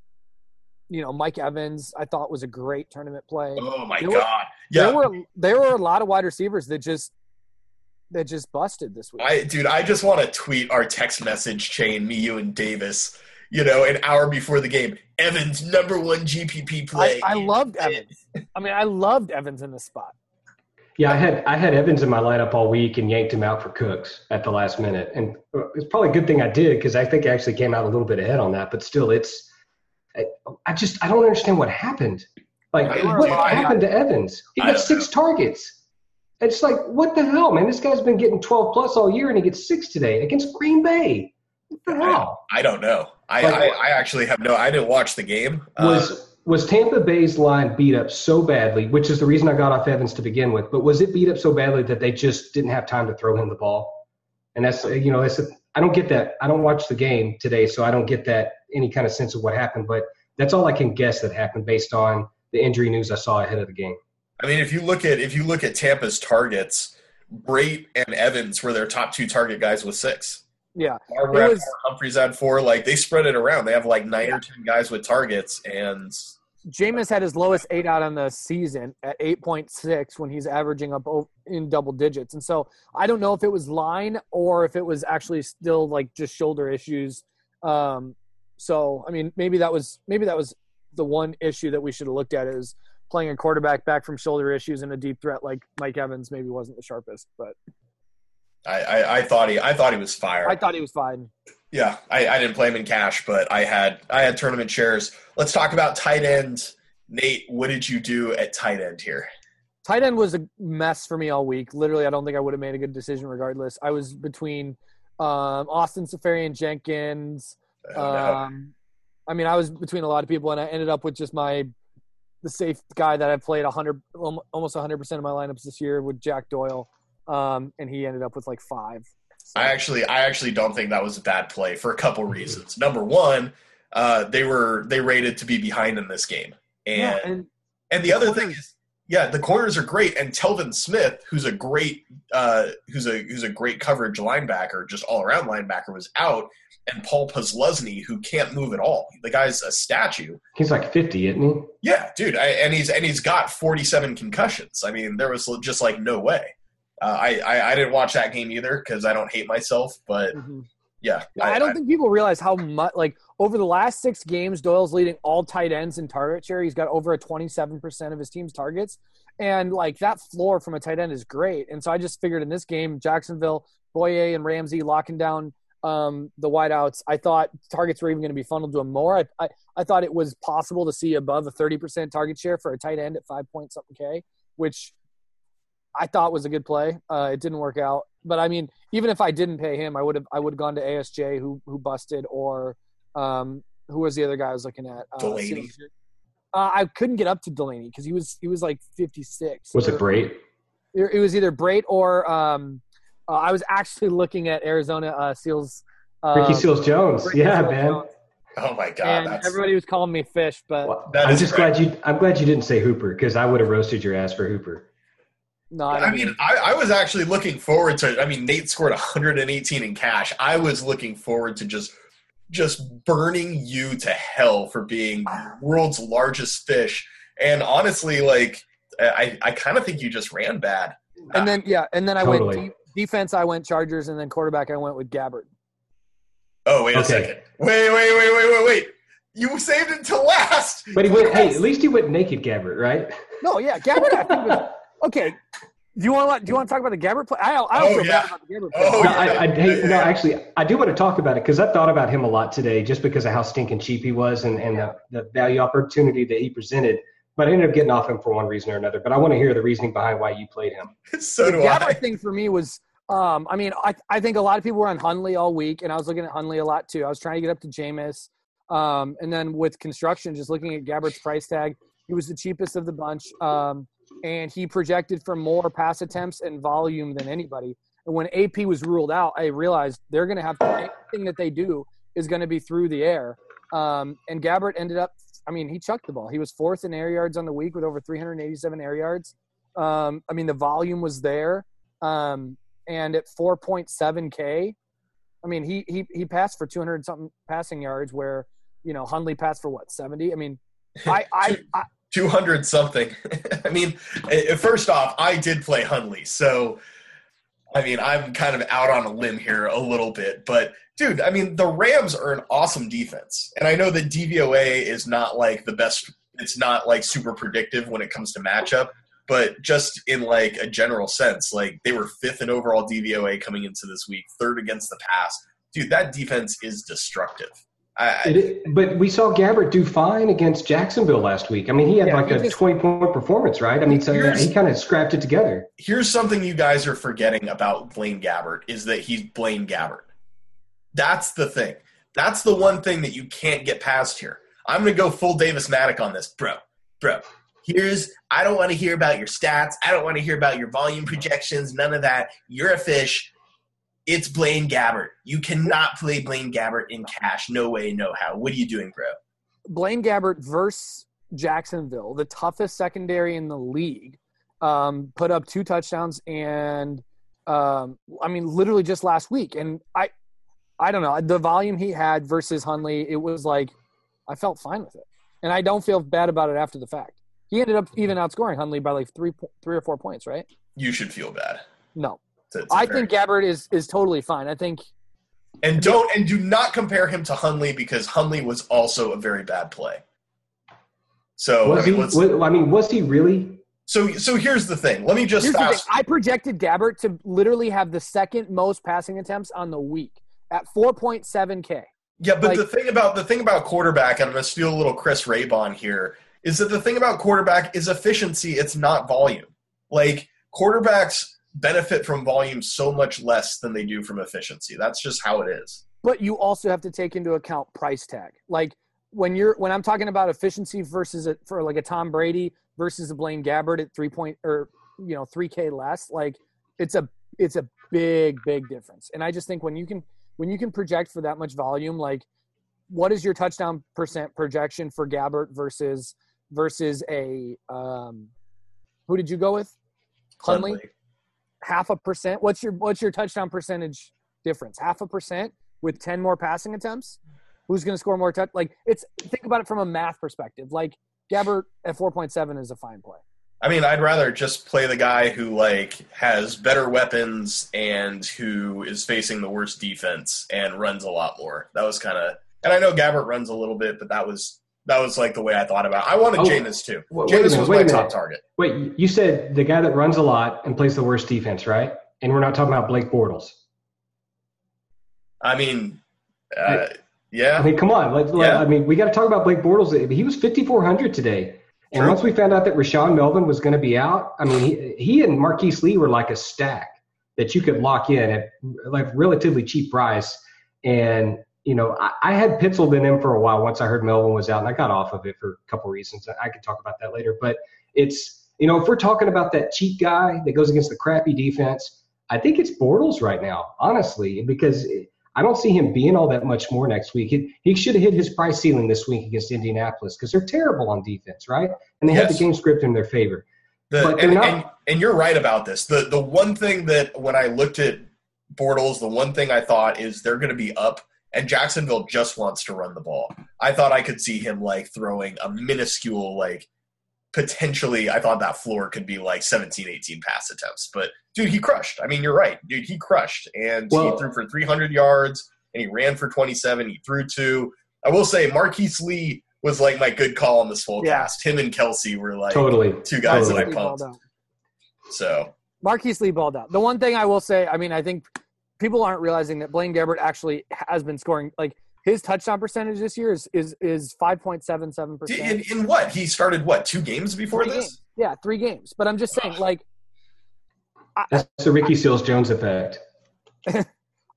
you know, Mike Evans, I thought was a great tournament play. Oh my There were- god! Yeah, There were there were a lot of wide receivers that just that just busted this week. I dude, I just want to tweet our text message chain, me, you, and Davis. You know, an hour before the game, Evans number one GPP I, play. I loved Evans. I mean, I loved Evans in this spot. Yeah, I had I had Evans in my lineup all week and yanked him out for Cooks at the last minute, and uh, it's probably a good thing I did because I think I actually came out a little bit ahead on that. But still, it's I, I just I don't understand what happened. Like what happened to Evans? He got six targets. It's like what the hell, man? This guy's been getting twelve plus all year, and he gets six today against Green Bay. What the hell? I don't know. I, Like- I, I actually have no. I didn't watch the game. Uh, was was Tampa Bay's line beat up so badly, which is the reason I got off Evans to begin with, but was it beat up so badly that they just didn't have time to throw him the ball? And that's you know, that's a, I don't get that. I don't watch the game today, so I don't get that any kind of sense of what happened. But that's all I can guess that happened based on the injury news I saw ahead of the game. I mean, if you look at if you look at Tampa's targets, Brate and Evans were their top two target guys with six. Yeah, Barber It had was- four, Humphries had four. Like they spread it around. They have like nine or ten guys with targets, and Jameis had his lowest eight out on the season at 8.6 when he's averaging up o- in double digits. And so I don't know if it was line or if it was actually still like just shoulder issues. Um, so I mean, maybe that was maybe that was the one issue that we should have looked at is playing a quarterback back from shoulder issues and a deep threat like Mike Evans maybe wasn't the sharpest, but I, I, I thought he I thought he was fire. I thought he was fine. Yeah, I, I didn't play him in cash, but I had I had tournament shares. Let's talk about tight end. Nate, what did you do at tight end here? Tight end was a mess for me all week. Literally, I don't think I would have made a good decision regardless. I was between um, Austin Seferian-Jenkins. Um, I mean, I was between a lot of people, and I ended up with just my the safe guy that I played 100, almost 100 percent of my lineups this year with Jack Doyle, um, and he ended up with like five. So- I actually I actually don't think that was a bad play for a couple reasons. Number one, uh, they were they rated to be behind in this game, and yeah, and and the other thing is, yeah, the corners are great, and Telvin Smith, who's a great uh, who's a who's a great coverage linebacker, just all around linebacker, was out, and Paul Posluszny, who can't move at all. The guy's a statue. He's like 50, isn't he? Yeah, dude, I, and he's and he's got 47 concussions. I mean, there was just like no way. Uh, I, I I didn't watch that game either because I don't hate myself, but Mhm. Yeah, Yeah, I, don't think people realize how much like over the last six games, Doyle's leading all tight ends in target share. He's got over a twenty-seven percent of his team's targets, and like that floor from a tight end is great. And so I just figured in this game, Jacksonville, Bouye, and Ramsey locking down um, the wideouts. I thought targets were even going to be funneled to him more. I, I I thought it was possible to see above a thirty percent target share for a tight end at five point something k, which I thought was a good play. Uh, it didn't work out, but I mean, even if I didn't pay him, I would have I would have gone to ASJ who who busted or um, who was the other guy I was looking at? Uh, Delanie. Uh, I couldn't get up to Delanie because he was he was like 56. Was it Brate? It was either Brate or um, uh, I was actually looking at Arizona uh, Seals. Uh, Ricky Seals Jones. Yeah, Seals man. Jones. Oh my god! And that's... everybody was calling me fish, but well, I'm just great. glad you. I'm glad you didn't say Hooper because I would have roasted your ass for Hooper. No, I, I mean, I, I, was actually looking forward to. It. I mean, Nate scored 118 in cash. I was looking forward to just, just burning you to hell for being world's largest fish. And honestly, like, I, I kind of think you just ran bad. And then yeah, and then I totally. went de- defense. I went Chargers, and then quarterback. I went with Gabbert. Oh wait okay. a second! Wait, wait, wait, wait, wait, wait! You saved it until last. But he went. Hey, at least he went naked, Gabbert, right? No, yeah, Gabbert. I think was okay. Do you want to do you want to talk about the Gabbert play? I, I don't oh, feel yeah. bad about the Gabbert play. Oh, no, yeah. I, I, hey, no, actually, I do want to talk about it because I thought about him a lot today, just because of how stinking cheap he was and, and the, the value opportunity that he presented. But I ended up getting off him for one reason or another. But I want to hear the reasoning behind why you played him. so the do Gabbert I. thing for me was, um, I mean, I I think a lot of people were on Hundley all week, and I was looking at Hundley a lot too. I was trying to get up to Jameis, um, and then with construction, just looking at Gabbert's price tag, he was the cheapest of the bunch. Um, and he projected for more pass attempts and volume than anybody. And when AP was ruled out, I realized they're going to have to, anything that they do is going to be through the air. Um, and Gabbert ended up, I mean, he chucked the ball. He was fourth in air yards on the week with over 387 air yards. Um, I mean, the volume was there. Um, and at 4.7K, I mean, he, he, he passed for 200 something passing yards where, you know, Hundley passed for what, 70? I mean, I, I, I 200 something. I mean, eh, eh, first off, I did play Hundley, so I mean, I'm kind of out on a limb here a little bit, but dude, I mean, the Rams are an awesome defense. And I know that DVOA is not like the best, it's not like super predictive when it comes to matchup, but just in like a general sense, like they were fifth in overall DVOA coming into this week, third against the pass. Dude, that defense is destructive. I, but we saw Gabbert do fine against Jacksonville last week. I mean, he had yeah, like a just, 20 point performance, right? I mean, so he kind of scrapped it together. Here's something you guys are forgetting about Blaine Gabbert is that he's Blaine Gabbert. That's the thing. That's the one thing that you can't get past here. I'm going to go full Davis Mattek on this, bro. Bro, here's I don't want to hear about your stats. I don't want to hear about your volume projections. None of that. You're a fish. It's Blaine Gabbert. You cannot play Blaine Gabbert in cash. No way, no how. What are you doing, bro? Blaine Gabbert versus Jacksonville, the toughest secondary in the league, um, put up two touchdowns and um, I mean, literally just last week. And I, I don't know the volume he had versus Hundley. It was like I felt fine with it, and I don't feel bad about it after the fact. He ended up even outscoring Hundley by like three, three or four points, right? You should feel bad. No, I think Gabbert is is totally fine. I think. And don't and do not compare him to Hundley because Hundley was also a very bad play. So was I mean, he, I mean, was he really? So so here's the thing. Let me just fast. I projected Gabbert to literally have the second most passing attempts on the week at 4.7k. Yeah, but like, the thing about the thing about quarterback, and I'm gonna steal a little Chris Raybon here, is that the thing about quarterback is efficiency. It's not volume. Like quarterbacks benefit from volume so much less than they do from efficiency. That's just how it is. But you also have to take into account price tag. Like when you're when I'm talking about efficiency versus a, for like a Tom Brady versus a Blaine Gabbert at three point or you know three K less, like it's a it's a big big difference. And I just think when you can when you can project for that much volume, like what is your touchdown percent projection for Gabbert versus versus a um, who did you go with? Hundley half a percent. What's your what's your touchdown percentage difference? Half a percent with ten more passing attempts. Who's going to score more touch? Like it's think about it from a math perspective. Like Gabbert at four point seven is a fine play. I mean, I'd rather just play the guy who like has better weapons and who is facing the worst defense and runs a lot more. That was kind of, and I know Gabbert runs a little bit, but that was that was like the way I thought about. it. I wanted oh, Jameis too. Jameis was my top target. Wait, you said the guy that runs a lot and plays the worst defense, right? And we're not talking about Blake Bortles. I mean, uh, yeah. I mean, come on. Let, yeah. I mean, we got to talk about Blake Bortles. He was 5,400 today. And once we found out that Rashaan Melvin was going to be out, I mean, he, he and Marquise Lee were like a stack that you could lock in at like relatively cheap price. And you know, I, I, had penciled in him for a while once I heard Melvin was out, and I got off of it for a couple reasons. I could talk about that later. But it's you know, if we're talking about that cheap guy that goes against the crappy defense, I think it's Bortles right now, honestly, because I don't see him being all that much more next week. He, he should have hit his price ceiling this week against Indianapolis because they're terrible on defense, right? And they yes. have the game script in their favor. The, and, not, and, and you're right about this. The the one thing that when I looked at Bortles, the one thing I thought is they're going to be up and Jacksonville just wants to run the ball. I thought I could see him like throwing a minuscule like potentially I thought that floor could be like 17 18 pass attempts. But dude, he crushed. I mean, you're right. Dude, he crushed and well, he threw for 300 yards and he ran for 27. He threw two. I will say Marquise Lee was like my good call on this full yeah. cast. Him and Kelce were like totally two guys totally. that I pumped. So Marquise Lee balled out. The one thing I will say, I mean, I think people aren't realizing that Blaine Gabbert actually has been scoring like his touchdown percentage this year is is is five point seven seven percent. In what he started? What two games before three this? Games. Yeah, three games. But I'm just saying, like, that's I, the Ricky Seals Jones effect.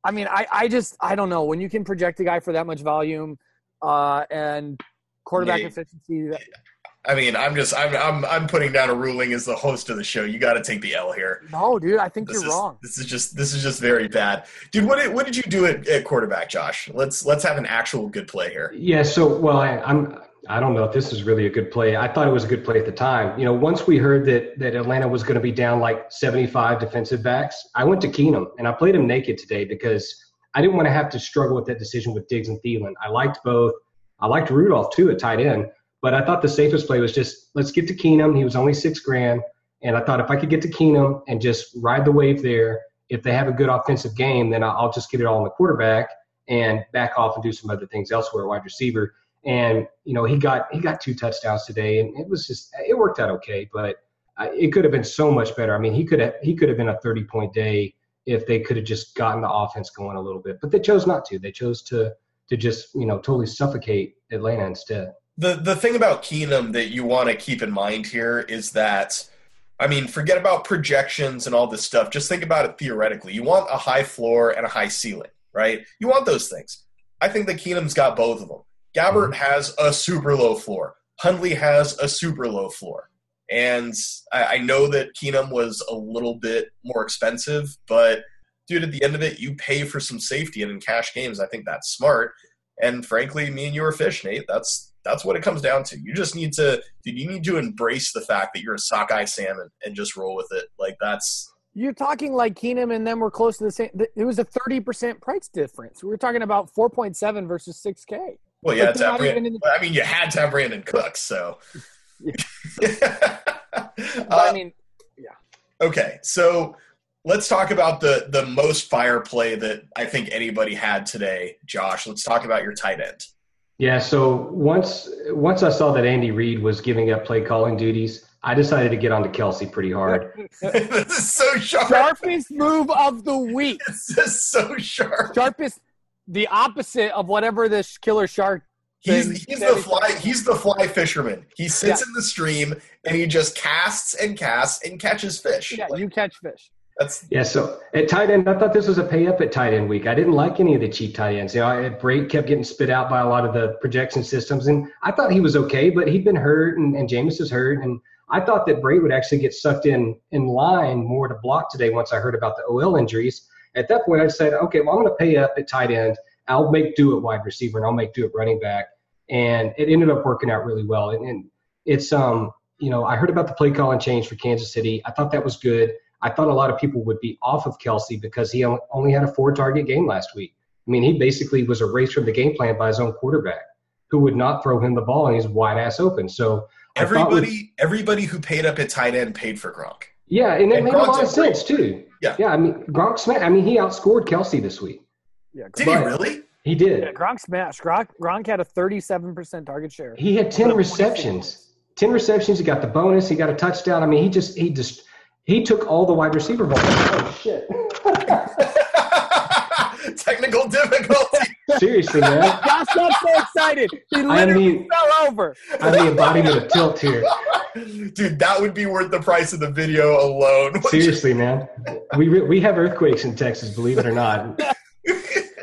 I mean, I I just I don't know when you can project a guy for that much volume, uh, and quarterback yeah, efficiency. That, I mean, I'm just I'm I'm I'm putting down a ruling as the host of the show. You got to take the L here. No, dude, I think this you're is, wrong. This is just this is just very bad, dude. What did what did you do at, at quarterback, Josh? Let's let's have an actual good play here. Yeah. So, well, I, I'm I don't know if this is really a good play. I thought it was a good play at the time. You know, once we heard that that Atlanta was going to be down like 75 defensive backs, I went to Keenum and I played him naked today because I didn't want to have to struggle with that decision with Diggs and Thielen. I liked both. I liked Rudolph too at tight end. But I thought the safest play was just let's get to Keenum. He was only six grand, and I thought if I could get to Keenum and just ride the wave there, if they have a good offensive game, then I'll just get it all on the quarterback and back off and do some other things elsewhere, wide receiver. And you know he got he got two touchdowns today, and it was just it worked out okay, but it could have been so much better. I mean, he could have he could have been a 30 point day if they could have just gotten the offense going a little bit, but they chose not to. They chose to to just you know totally suffocate Atlanta instead the the thing about Keenum that you want to keep in mind here is that I mean, forget about projections and all this stuff. Just think about it theoretically. You want a high floor and a high ceiling, right? You want those things. I think that Keenum's got both of them. Gabbert mm-hmm. has a super low floor. Hundley has a super low floor. And I, I know that Keenum was a little bit more expensive, but dude, at the end of it, you pay for some safety and in cash games, I think that's smart. And frankly, me and you are fish, Nate. That's that's what it comes down to. You just need to, dude, you need to embrace the fact that you're a sockeye salmon and just roll with it. Like that's. You're talking like Keenum and them were close to the same. It was a 30% price difference. We were talking about 4.7 versus 6K. Well, yeah, like to Brandin, the- I mean, you had to have Brandin Cooks, so. uh, I mean, yeah. Okay, so let's talk about the the most fire play that I think anybody had today, Josh. Let's talk about your tight end. Yeah, so once once I saw that Andy Reid was giving up play calling duties, I decided to get onto Kelce pretty hard. this is so sharp. Sharpest move of the week. This is so sharp. Sharpest, the opposite of whatever this killer shark. He's, he's the fly. He's the fly fisherman. He sits yeah. in the stream and he just casts and casts and catches fish. Yeah, like, you catch fish. That's yeah. So at tight end, I thought this was a pay up at tight end week. I didn't like any of the cheap tight ends. You know, I, Brate kept getting spit out by a lot of the projection systems, and I thought he was okay, but he'd been hurt, and, and Jameis is hurt, and I thought that Brate would actually get sucked in in line more to block today. Once I heard about the OL injuries, at that point I said, okay, well I'm going to pay up at tight end. I'll make do at wide receiver, and I'll make do at running back, and it ended up working out really well. And, and it's um, you know, I heard about the play calling change for Kansas City. I thought that was good. I thought a lot of people would be off of Kelce because he only had a four target game last week. I mean, he basically was erased from the game plan by his own quarterback, who would not throw him the ball, and he's wide ass open. So everybody, with, everybody who paid up at tight end paid for Gronk. Yeah, and it and made Gronk's a lot of sense too. Yeah, yeah. I mean, Gronk smashed. I mean, he outscored Kelce this week. Yeah, did he really? He did. Yeah, Gronk smashed. Gronk, Gronk had a 37% target share. He had 10 receptions. 10 receptions. He got the bonus. He got a touchdown. I mean, he just he just he took all the wide receiver balls. Oh shit! Technical difficulty. Seriously, man. Josh got so excited. He literally the, fell over. I'm the embodiment of tilt here. Dude, that would be worth the price of the video alone. Seriously, man. We we have earthquakes in Texas, believe it or not.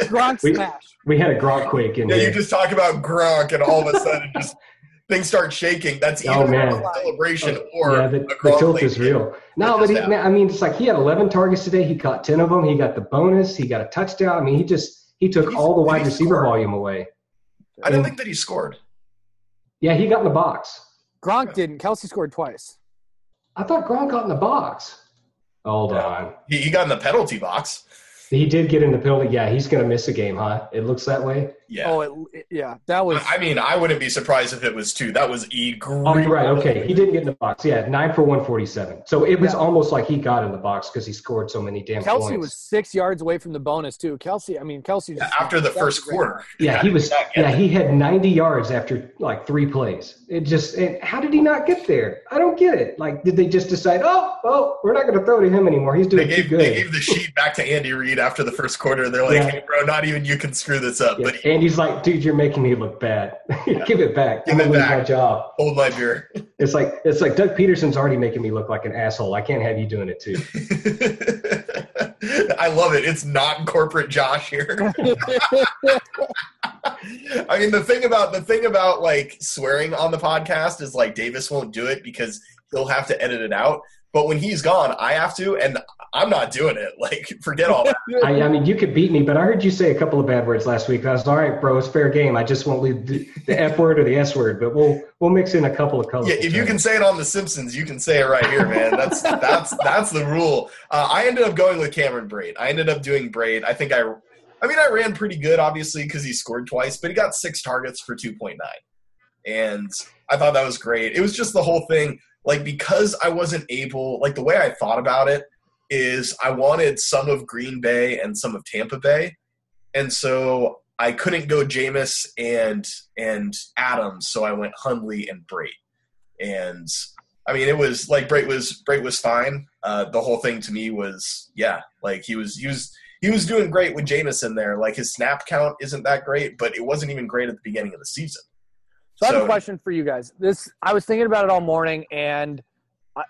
Gronk we, smash. We had a Gronk quake in Yeah, here. you just talk about Gronk and all of a sudden just things start shaking. That's oh, either oh, a celebration or yeah, the, the tilt is real. No, but he, man, I mean, it's like he had 11 targets today. He caught 10 of them. He got the bonus. He got a touchdown. I mean, he just he took all the wide receiver score? volume away. I didn't think that he scored. Yeah, he got in the box. Gronk didn't. Kelce scored twice. I thought Gronk got in the box. Hold yeah. on. He, he got in the penalty box. He did get in the penalty. Yeah, he's going to miss a game, huh? It looks that way. Yeah. Oh, it, yeah. That was. I mean, I wouldn't be surprised if it was two. That was egregious. Oh, you're right. Okay, he didn't get in the box. Yeah, nine for one forty seven. So it was yeah. almost like he got in the box because he scored so many damn Kelce points. was six yards away from the bonus too. Kelce, I mean, Kelce. Yeah, after the first quarter. Yeah, he was. Yeah, he had ninety yards after like three plays. It just. It, how did he not get there? I don't get it. Like, did they just decide? Oh, oh, we're not going to throw to him anymore. He's doing they gave, too good. They gave the sheet back to Andy Reid after the first quarter. They're like, yeah. "Hey, bro, not even you can screw this up." Yeah. But he, Andy's like, "Dude, you're making me look bad. Give it back. Give I'm it back. my job. Hold my beer." It's like it's like Doug Pederson's already making me look like an asshole. I can't have you doing it too. I love it. It's not corporate Josh here. I mean, the thing about the thing about like swearing on the podcast is like Davis won't do it because he'll have to edit it out. But when he's gone, I have to, and I'm not doing it. Like, forget all that. I, I, mean, you could beat me, but I heard you say a couple of bad words last week. I was all right, bro. It's fair game. I just won't leave the, the F word or the S word, but we'll we'll mix in a couple of colors. Yeah, if you can say it on The Simpsons, you can say it right here, man. That's that's that's the rule. Uh, I ended up going with Cameron Brate. I ended up doing Braid. I think I, I mean, I ran pretty good, obviously, because he scored twice, but he got six targets for two point nine, and I thought that was great. It was just the whole thing like because I wasn't able like the way I thought about it is I wanted some of Green Bay and some of Tampa Bay. And so I couldn't go Jameis and and Adams, so I went Hundley and Brate. And I mean, it was like Brate was Brate was fine. Uh, the whole thing to me was yeah, like he was he was he was doing great with Jameis in there. Like his snap count isn't that great, but it wasn't even great at the beginning of the season. So, I have a question for you guys. This I was thinking about it all morning, and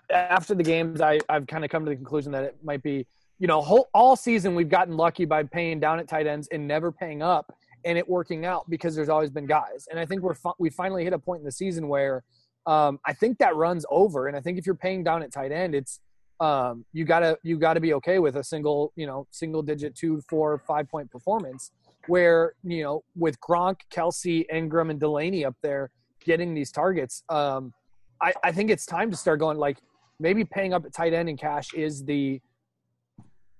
after the games, I, I've kind of come to the conclusion that it might be, you know, whole, all season we've gotten lucky by paying down at tight ends and never paying up, and it working out because there's always been guys. And I think we're we finally hit a point in the season where um, I think that runs over, and I think if you're paying down at tight end, it's um, you gotta you gotta be okay with a single you know single digit two four five point performance where you know with Gronk, Kelce, Engram, and Delanie up there getting these targets, um, I, I think it's time to start going like maybe paying up at tight end and cash is the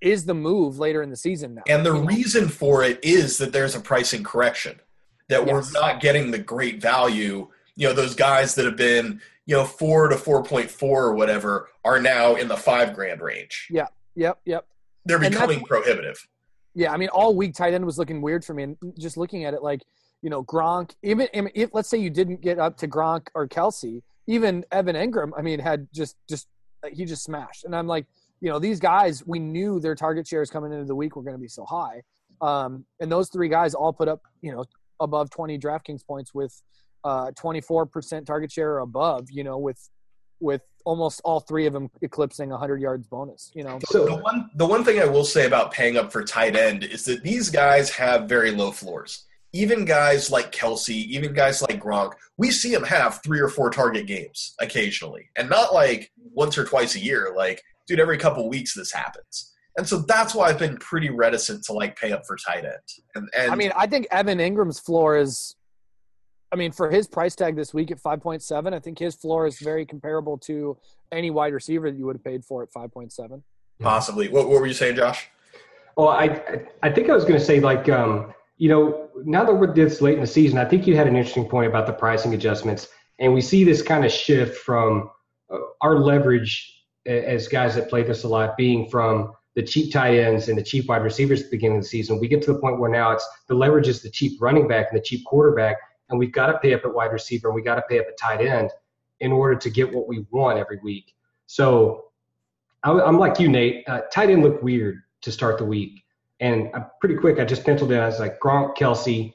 is the move later in the season now. And the reason for it is that there's a pricing correction that yes. we're not getting the great value. You know, those guys that have been you know four to four point four or whatever are now in the five grand range. Yeah. Yep. Yep. They're becoming prohibitive. Yeah, I mean, all week tight end was looking weird for me, and just looking at it, like you know, Gronk. Even if let's say you didn't get up to Gronk or Kelce, even Evan Engram, I mean, had just just he just smashed, and I'm like, you know, these guys, we knew their target shares coming into the week were going to be so high, um, and those three guys all put up, you know, above 20 DraftKings points with uh, 24% target share or above, you know, with with almost all three of them eclipsing 100 yards bonus you know? So the one the one thing i will say about paying up for tight end is that these guys have very low floors. Even guys like Kelce, even guys like gronk we see them have three or four target games occasionally and not like once or twice a year like dude every couple weeks this happens. And so that's why i've been pretty reticent to like pay up for tight end. And, and i mean i think evan Engram's floor is I mean, for his price tag this week at 5.7, I think his floor is very comparable to any wide receiver that you would have paid for at 5.7. Possibly. What, what were you saying, Josh? Well, I I think I was going to say like um, you know now that we're this late in the season, I think you had an interesting point about the pricing adjustments, and we see this kind of shift from uh, our leverage as guys that play this a lot being from the cheap tight ends and the cheap wide receivers at the beginning of the season. We get to the point where now it's the leverage is the cheap running back and the cheap quarterback and we've got to pay up at wide receiver and we got to pay up at tight end in order to get what we want every week. So I'm like you, Nate. Uh, tight end looked weird to start the week, And I'm pretty quick. I just penciled in. I was like Gronk, Kelce,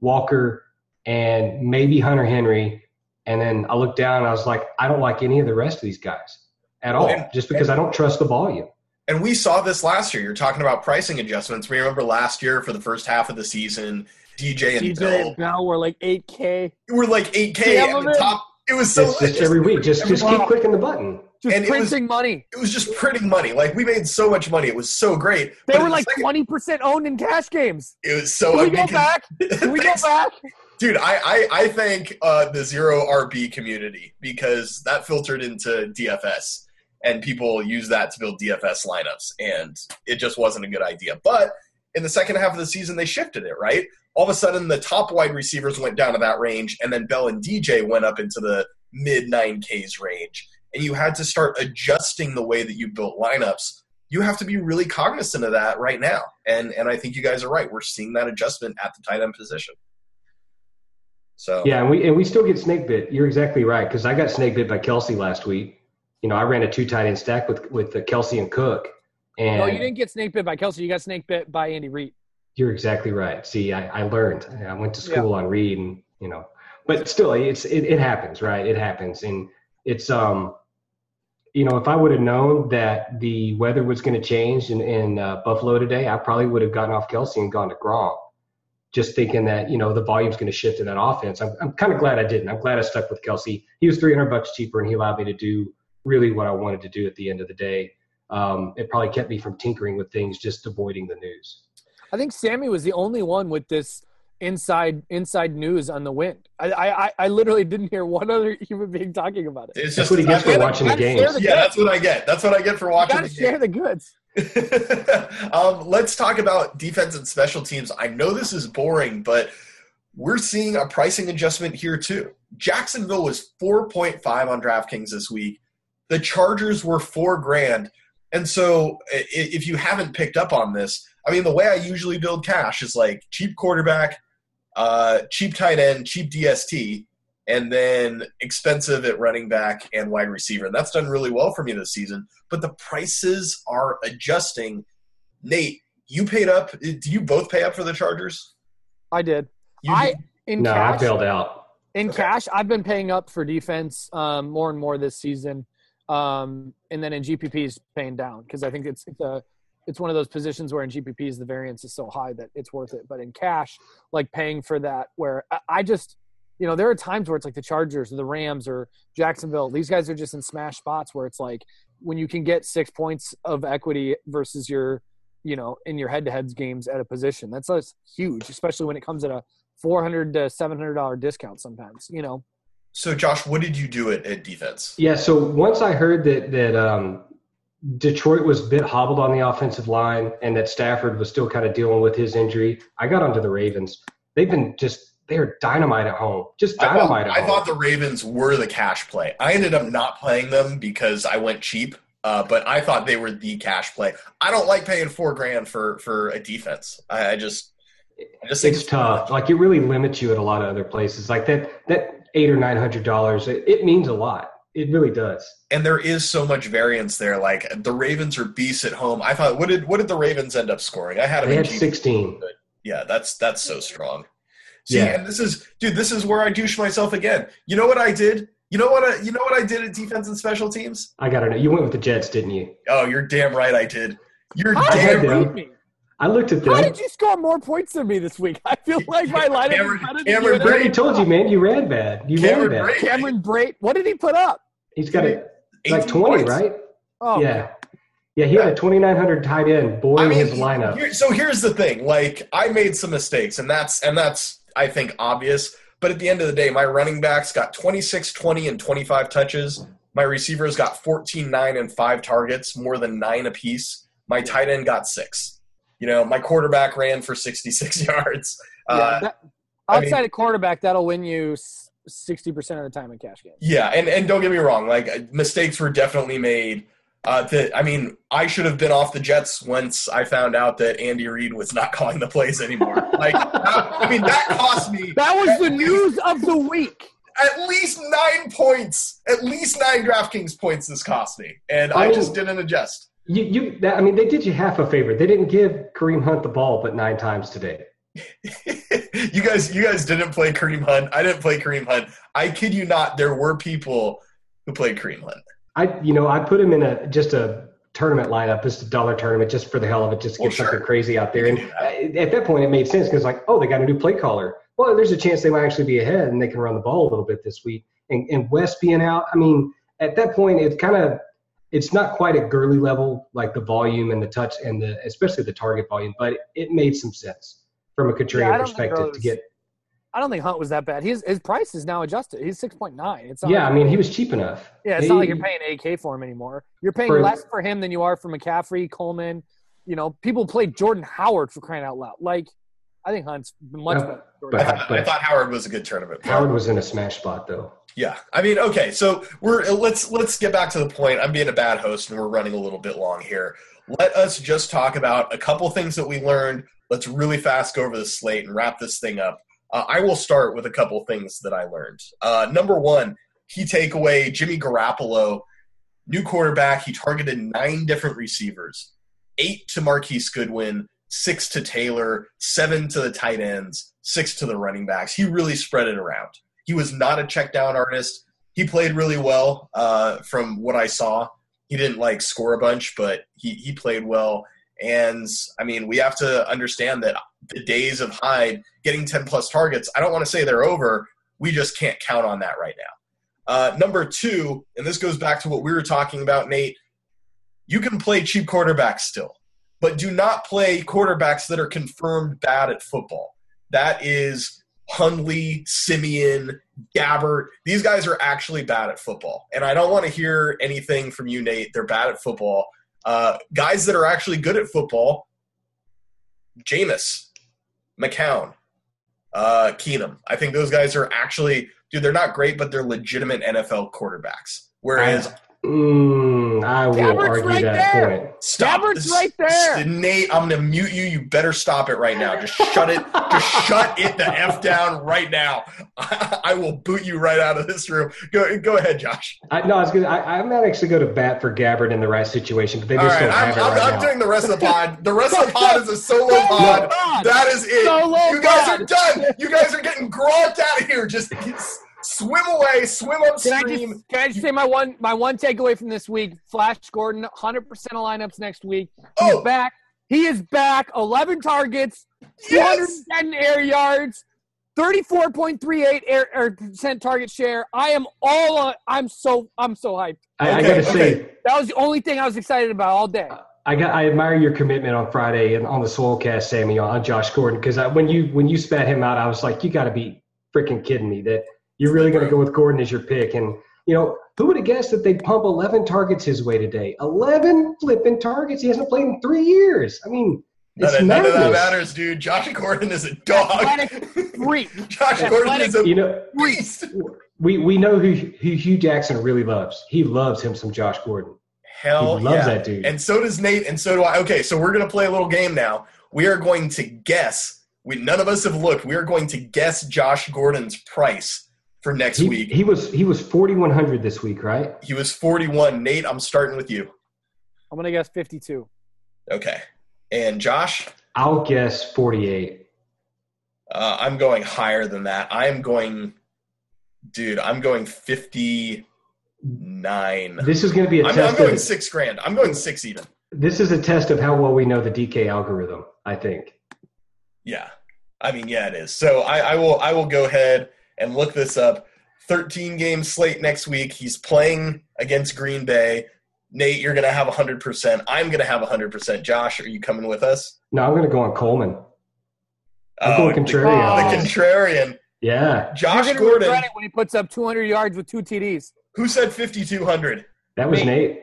Walker, and maybe Hunter Henry. And then I looked down and I was like, I don't like any of the rest of these guys at all, And- just because I don't trust the volume. And we saw this last year. You're talking about pricing adjustments. We remember last year for the first half of the season, DJ and DJ Bill and Bell were like 8K. We're like 8K at the top. It was so It's just every week. Just just keep clicking the button. Just And it was- printing money. it was just printing money. Like we made so much money. It was so great. They But were like 20% owned in cash games. It was so Can we go back? Can we go back? dude i i, I thank uh, the zero rb community because that filtered into dfs and people use that to build dfs lineups and it just wasn't a good idea but in the second half of the season they shifted it right all of a sudden the top wide receivers went down to that range and then bell and dj went up into the mid 9ks range and you had to start adjusting the way that you built lineups you have to be really cognizant of that right now and and i think you guys are right we're seeing that adjustment at the tight end position so Yeah, and we and we still get snake bit. You're exactly right because I got snake bit by Kelce last week. You know, I ran a two tight end stack with with the Kelce and Cook, and No, you didn't get snake bit by Kelce. You got snake bit by Andy Reid. You're exactly right. See, I, I learned. I went to school on Reid, and you know, but still, it's it, it happens, right? It happens, and it's um, you know, if I would have known that the weather was going to change in in uh, Buffalo today, I probably would have gotten off Kelce and gone to Gronk, just thinking that you know the volume's going to shift in that offense. I'm I'm kind of glad I didn't. I'm glad I stuck with Kelce. He was 300 bucks cheaper, and he allowed me to do really what I wanted to do at the end of the day. Um, it probably kept me from tinkering with things, just avoiding the news. I think Sammy was the only one with this inside inside news on the wind. I I, I literally didn't hear one other human being talking about it. It's That's just what he gets for I- watching the games. the Yeah, that's what I get. That's what I get for You watching gotta the share game. the goods. um, let's talk about defense and special teams. I know this is boring, but we're seeing a pricing adjustment here too. Jacksonville was 4.5 on DraftKings this week. The Chargers were four grand. And so if you haven't picked up on this, I mean, the way I usually build cash is like cheap quarterback, uh, cheap tight end, cheap DST, and then expensive at running back and wide receiver. And that's done really well for me this season. But the prices are adjusting. Nate, you paid up. Do you both pay up for the Chargers? I did. You I did? in No, I bailed out. In Okay. cash, I've been paying up for defense um, more and more this season, um, and then in GPPs paying down because I think it's it's a it's one of those positions where in GPPs the variance is so high that it's worth it. But in cash, like paying for that, where I, just you know there are times where it's like the Chargers or the Rams or Jacksonville. These guys are just in smash spots where it's like when you can get six points of equity versus your you know in your head-to-heads games at a position. That's that's huge, especially when it comes at a four hundred to seven hundred dollar discount sometimes. You know, So, Josh, what did you do at, at defense? Yeah, so once I heard that that um, Detroit was a bit hobbled on the offensive line and that Stafford was still kind of dealing with his injury, I got onto the Ravens. They've been just they're dynamite at home, just I thought, dynamite at I thought the Ravens were the cash play. I ended up not playing them because I went cheap, uh, but I thought they were the cash play. I don't like paying four grand for for a defense. I, I just, I just it's tough. Like it really limits you at a lot of other places. Like that that eight or nine hundred dollars, it, it means a lot. It really does. and there is so much variance there. Like the Ravens are beasts at home. I thought, what did what did the Ravens end up scoring? I had them They had sixteen. Yeah, that's that's so strong. See, Yeah. and this is dude, this is where I douche myself again. You know what I did? You know what I you know what I did at defense and special teams? I got to know. You went with the Jets, didn't you? Oh, you're damn right I did. You're did damn right. me? I looked at How them. did you score more points than me this week? I feel like my lineup Cameron- is better than Cameron you. I told you, man. You ran bad. You Cameron ran bad. Brate. Cameron Brate. What did he put up? He's got a, like twenty, points. right? Oh, Yeah. Yeah, he had a 2,900 tight end boring his lineup. here- so here's the thing. Like I made some mistakes, and that's and that's I think obvious. But at the end of the day, my running backs got 26, 20, and 25 touches. My receivers got 14, 9, and 5 targets, more than nine apiece. My tight end got six. You know, my quarterback ran for 66 yards. Yeah, Uh, that- I mean- outside of quarterback, that'll win you sixty percent of the time in cash games. Yeah, and, and don't get me wrong, like mistakes were definitely made. Uh, that I mean, I should have been off the Jets once I found out that Andy Reid was not calling the plays anymore. Like, that- I mean, that cost me That was the news of the week. at least nine points, at least nine DraftKings points. This cost me, and I Oh. just didn't adjust. You, you, I mean, they did you half a favor. They didn't give Kareem Hunt the ball but nine times today. you guys, you guys didn't play Kareem Hunt. I didn't play Kareem Hunt. I kid you not. There were people who played Kareem Hunt. I, you know, I put him in a just a tournament lineup, just a dollar tournament, just for the hell of it, just to Well, get sure. something crazy out there. And at that point, it made sense because, like, oh, they got a new play caller. Well, there's a chance they might actually be ahead and they can run the ball a little bit this week. And, and West being out, I mean, at that point, it's kind of it's not quite at Gurley level, like the volume and the touch and the especially the target volume, but it, it made some sense from a Yeah, contrarian don't think perspective to get. I don't think Hunt was that bad. His his price is now adjusted. He's six point nine. It's not Yeah, I mean, he was cheap enough. yeah. It's He- not like you're paying AK for him anymore. You're paying For- less for him than you are for McCaffrey, Coleman. You know, people played Jordan Howard for crying out loud. Like, I think Hunt's much Yeah, better. than I but- thought, I thought Howard was a good tournament. player. Howard was in a smash spot though. Yeah, I mean, okay, so we're let's let's get back to the point. I'm being a bad host, and we're running a little bit long here. Let us just talk about a couple things that we learned. Let's really fast go over the slate and wrap this thing up. Uh, I will start with a couple things that I learned. Uh, number one, key takeaway: Jimmy Garoppolo, new quarterback. He targeted nine different receivers, eight to Marquise Goodwin, six to Taylor, seven to the tight ends, six to the running backs. He really spread it around. He was not a check down artist. He played really well uh, from what I saw. He didn't like score a bunch, but he, he played well. And I mean, we have to understand that the days of Hyde getting 10 plus targets, I don't want to say they're over. We just can't count on that right now. Uh, number two, and this goes back to what we were talking about, Nate, you can play cheap quarterbacks still, but do not play quarterbacks that are confirmed bad at football. That is Hundley, Siemian, Gabbert. These guys are actually bad at football. And I don't want to hear anything from you, Nate. They're bad at football. Uh, guys that are actually good at football, Jameis, McCown, uh, Keenum. I think those guys are actually, dude, they're not great, but they're legitimate NFL quarterbacks. Whereas Mm, I will Gabbert's argue right that there. point. Stop. Gabbert's right there. Nate, I'm gonna mute you. You better stop it right now. Just shut it. Just shut it the f down right now. I, will boot you right out of this room. Go, go ahead, Josh. I, no, I was gonna. I, I might actually go to bat for Gabbert in the right situation, but they All just right, don't I'm, have it I'm, right I'm now. doing the rest of the pod. The rest of the pod is a solo pod. pod. That is it. Solo You guys pod. are done. You guys are getting gronked out of here. Just swim away, swim Can I upstream. just can I just say my one my one takeaway from this week? Flash Gordon, 100 percent of lineups next week. He's Oh. back. He is back. 11 targets, 210 air yards, 34.38 air, air percent target share. I am all. On, I'm so I'm so hyped. I, I gotta say. That was the only thing I was excited about all day. I got. I admire your commitment on Friday and on the Soulcast, Sammy, on Josh Gordon, because when you when you spat him out, I was like, you got to be freaking kidding me that you're really going to go with Gordon as your pick. And you know, who would have guessed that they'd pump 11 targets his way today? 11 flipping targets. He hasn't played in three years. I mean, None, it's of- none of that matters, dude. Josh Gordon is a dog. Athletic freak. Josh Gordon is a You know, beast. we we know who who Hue Jackson really loves. He loves him some Josh Gordon. Hell He loves yeah. that dude. And so does Nate, and so do I. Okay, so we're gonna play a little game now. We are going to guess. We none of us have looked. We are going to guess Josh Gordon's price for next He, week. he was he was 4100 this week, right? He was 41. Nate, I'm starting with you. I'm gonna guess 52. Okay. And Josh, I'll guess 48. uh, I'm going higher than that. I'm going, dude, I'm going 59. This is going to be a I'm, I'm test. going of, six grand. I'm going six even. this is a test of how well we know the DK algorithm. I think. Yeah. I mean, yeah, it is. So I, I will I will go ahead and look this up. 13 game slate next week. He's playing against Green Bay. Nate, you're gonna have 100%. I'm gonna have 100%. Josh, are you coming with us? No, I'm going to go on Coleman. I'm Oh, going the- contrarian. The oh. contrarian. Yeah, Josh You're gonna Gordon. regret it when he puts up 200 yards with two TDs. Who said 5,200? that was Me. Nate.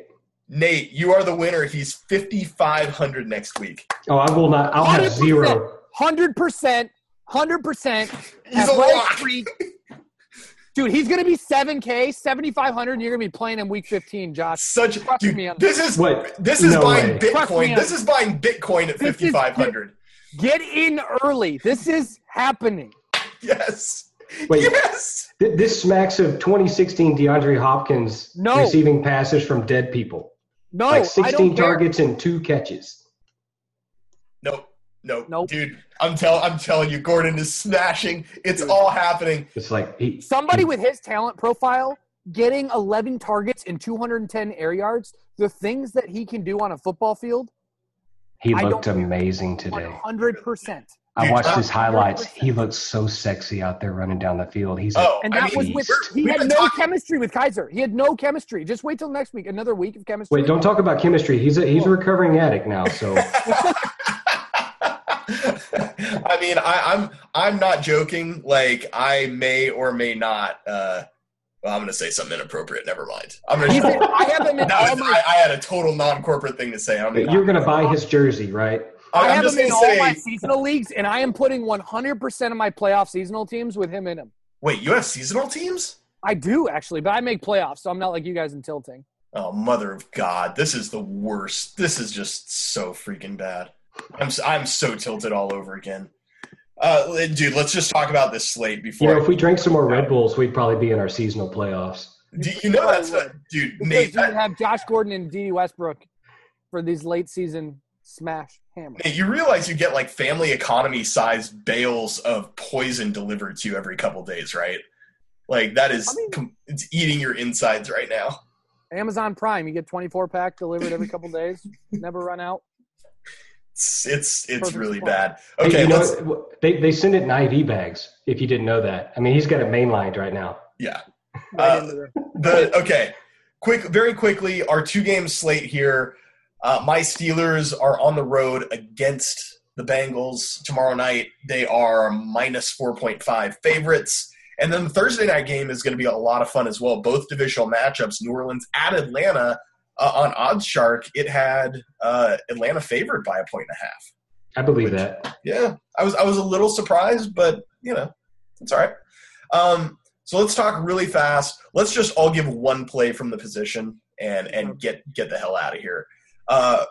Nate, you are the winner. He's 5,500 next week. Oh, I will not. I'll have 100%. zero. Hundred percent, hundred percent. He's a lock. Dude, he's gonna be seven K, seventy five hundred, and you're gonna be playing him week fifteen, Josh. Such Trust dude, me on this is What? this is No buying way. Bitcoin. This is buying Bitcoin at This is- 5,500. Get in early. This is happening. Yes. Wait, Yes. th- this smacks of 2016 DeAndre Hopkins No. receiving passes from dead people. No, like I 16 don't care. targets and two catches. Nope. Nope. Nope. Dude, I'm tell I'm telling you, Gordon is smashing. It's all happening. It's like he, Somebody he, with his talent profile getting 11 targets and 210 air yards, the things that he can do on a football field, he looked don't- amazing today. 100%. I watched I'm his highlights. 100%. He looked so sexy out there running down the field. He's Oh, And I that mean, was with he had no talking- chemistry with Kizer. He had no chemistry. Just wait till next week. Another week of chemistry. wait, don't talk about chemistry. He's a he's a recovering addict now. So I mean, I, I'm I'm not joking. Like I may or may not. Uh, well, I'm going to say something inappropriate. Never mind. I'm going to. I have him in That all my I, I had a total non-corporate thing to say. I'm, you're gonna buy his jersey, right? I I'm have just him in going to all my seasonal leagues, and I am putting 100% of my playoff seasonal teams with him in them. Wait, you have seasonal teams? I do actually, but I make playoffs, so I'm not like you guys in tilting. Oh, mother of God! This is the worst. This is just so freaking bad. I'm s- I'm so tilted all over again. Uh, dude, let's just talk about this slate You before. know, if we drank some more Red Bulls, we'd probably be in our seasonal playoffs. Do you know that's I a, would. dude, Because Nate. you have Josh Gordon and D. Westbrook for these late season smash hammers. Nate, you realize you get like family economy sized bales of poison delivered to you every couple days, right? Like that is I mean- com- it's eating your insides right now. Amazon Prime, you get 24 pack delivered every couple days, never run out. It's it's it's really spot. bad. Hey, Okay, you know, they they send it in IV bags. If you didn't know that, I mean, he's got it mainlined right now. yeah. Uh, the, The okay, quick, very quickly, our two game slate here. Uh, my Steelers are on the road against the Bengals tomorrow night. They are minus four point five favorites. And then the Thursday night game is going to be a lot of fun as well. Both divisional matchups: New Orleans at Atlanta. Uh, on Odds Shark, it had uh, Atlanta favored by a point and a half. I believe Which- that. Yeah, I was I was a little surprised, but you know, it's all right. Um, so let's talk really fast. Let's just all give one play from the position and and get get the hell out of here. Uh,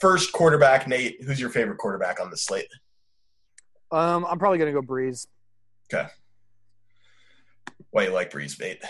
first quarterback, Nate. Who's your favorite quarterback on the slate? um, I'm probably gonna go Brees. Okay. Why you like Brees, Nate?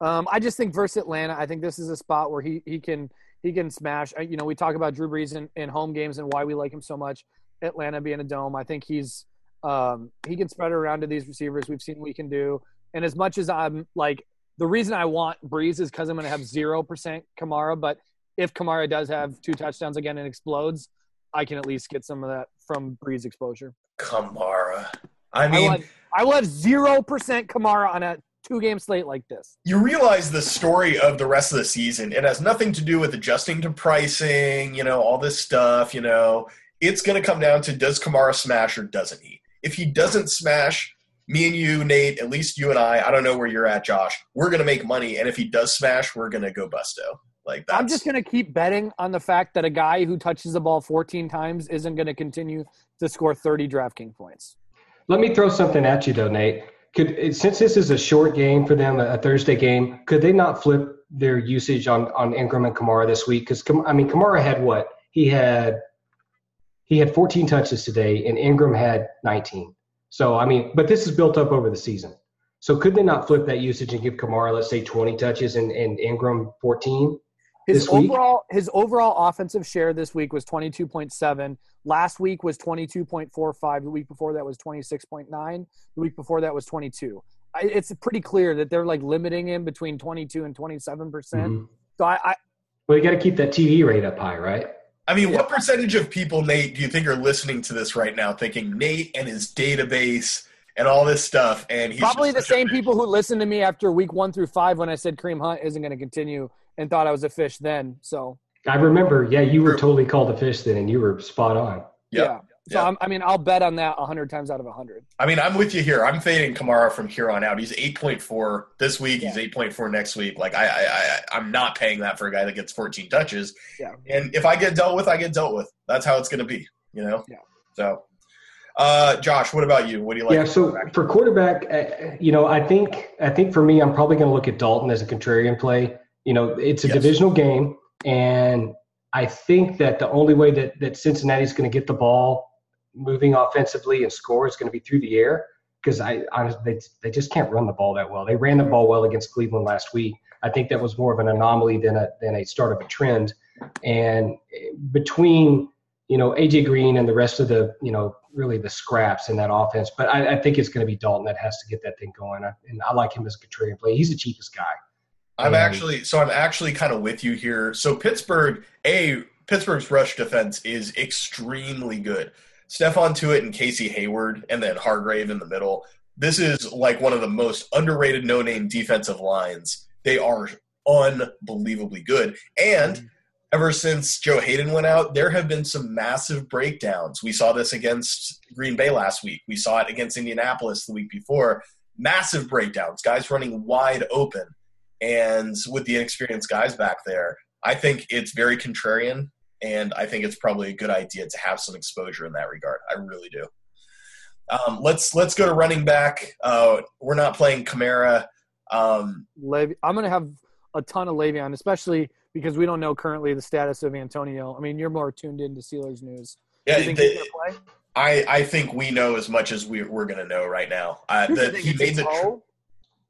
Um, I just think versus Atlanta, I think this is a spot where he he can he can smash. Uh, You know, we talk about Drew Brees in, in home games and why we like him so much. Atlanta being a dome, I think he's um, he can spread it around to these receivers. We've seen what he can do. And as much as I'm like the reason I want Brees is because I'm going to have zero percent Kamara. But if Kamara does have two touchdowns again and explodes, I can at least get some of that from Brees exposure. Kamara. I I mean, I will have zero percent Kamara on a two game slate like this. you realize the story of the rest of the season. It has nothing to do with adjusting to pricing, you know, all this stuff, you know. It's going to come down to does Kamara smash or doesn't he? If he doesn't smash, me and you, Nate, at least you and I, I don't know where you're at, Josh, we're going to make money. And if he does smash, we're going to go busto. Like that's I'm just going to keep betting on the fact that a guy who touches the ball 14 times isn't going to continue to score 30 DraftKings points. Let me throw something at you though, Nate. Could since this is a short game for them, a Thursday game, could they not flip their usage on on Ingram and Kamara this week? Because I mean, Kamara had what he had. He had 14 touches today, and Ingram had 19. So I mean, but this is built up over the season. So could they not flip that usage and give Kamara, let's say, 20 touches and, and Ingram 14? His This week? overall his overall offensive share this week was 22.7. Last week was 22.45. The week before that was 26.9. The week before that was 22. I, it's pretty clear that they're like limiting him between 22 and 27 percent. Mhm. So I, I Well, you got to keep that TV rate up high, right? I mean, what percentage of people, Nate, do you think are listening to this right now thinking Nate and his database and all this stuff and he's probably the just such same people who listened to me after week one through five when I said Kareem Hunt isn't going to continue and thought I was a fish then. So I remember. Yeah, you were totally called a fish then, and you were spot on. Yep. yeah. So Yep. I'm, I mean, I'll bet on that 100 times out of 100. I mean, I'm with you here. I'm fading Kamara from here on out. He's 8.4 this week. He's 8.4 next week. Like I, I, I, I'm not paying that for a guy that gets 14 touches. Yeah. And if I get dealt with, I get dealt with. That's how it's going to be. You know. Yeah. So, uh, Josh, what about you? What do you like? yeah. So for quarterback, uh, you know, I think I think for me, I'm probably going to look at Dalton as a contrarian play. You know, it's a Yes. divisional game, and I think that the only way that that Cincinnati's going to get the ball moving offensively and score is going to be through the air. because I honestly they, they just can't run the ball that well. They ran the ball well against Cleveland last week. I think that was more of an anomaly than a than a start of a trend. And eh, between you know AJ Green and the rest of the you know really the scraps in that offense, but I, I think it's going to be Dalton that has to get that thing going. And I like him as a contrarian play. He's the cheapest guy. I'm um, actually so I'm actually kind of with you here. So Pittsburgh, a Pittsburgh's rush defense is extremely good. Stephon Tuitt and Casey Hayward, and then Hargrave in the middle. This is like one of the most underrated no-name defensive lines. They are unbelievably good. And mm-hmm. ever since Joe Haden went out, there have been some massive breakdowns. We saw this against Green Bay last week. We saw it against Indianapolis the week before. Massive breakdowns, guys running wide open. And with the inexperienced guys back there, I think it's very contrarian, and I think it's probably a good idea to have some exposure in that regard. I really do. Um, let's let's go to running back. Uh, we're not playing Kamara. Um, I'm going to have a ton of Le'Veon, especially because we don't know currently the status of Antonio. I mean, you're more tuned into Steelers news. Yeah, the, I I think we know as much as we, we're going to know right now. Uh, that he made the. Tr-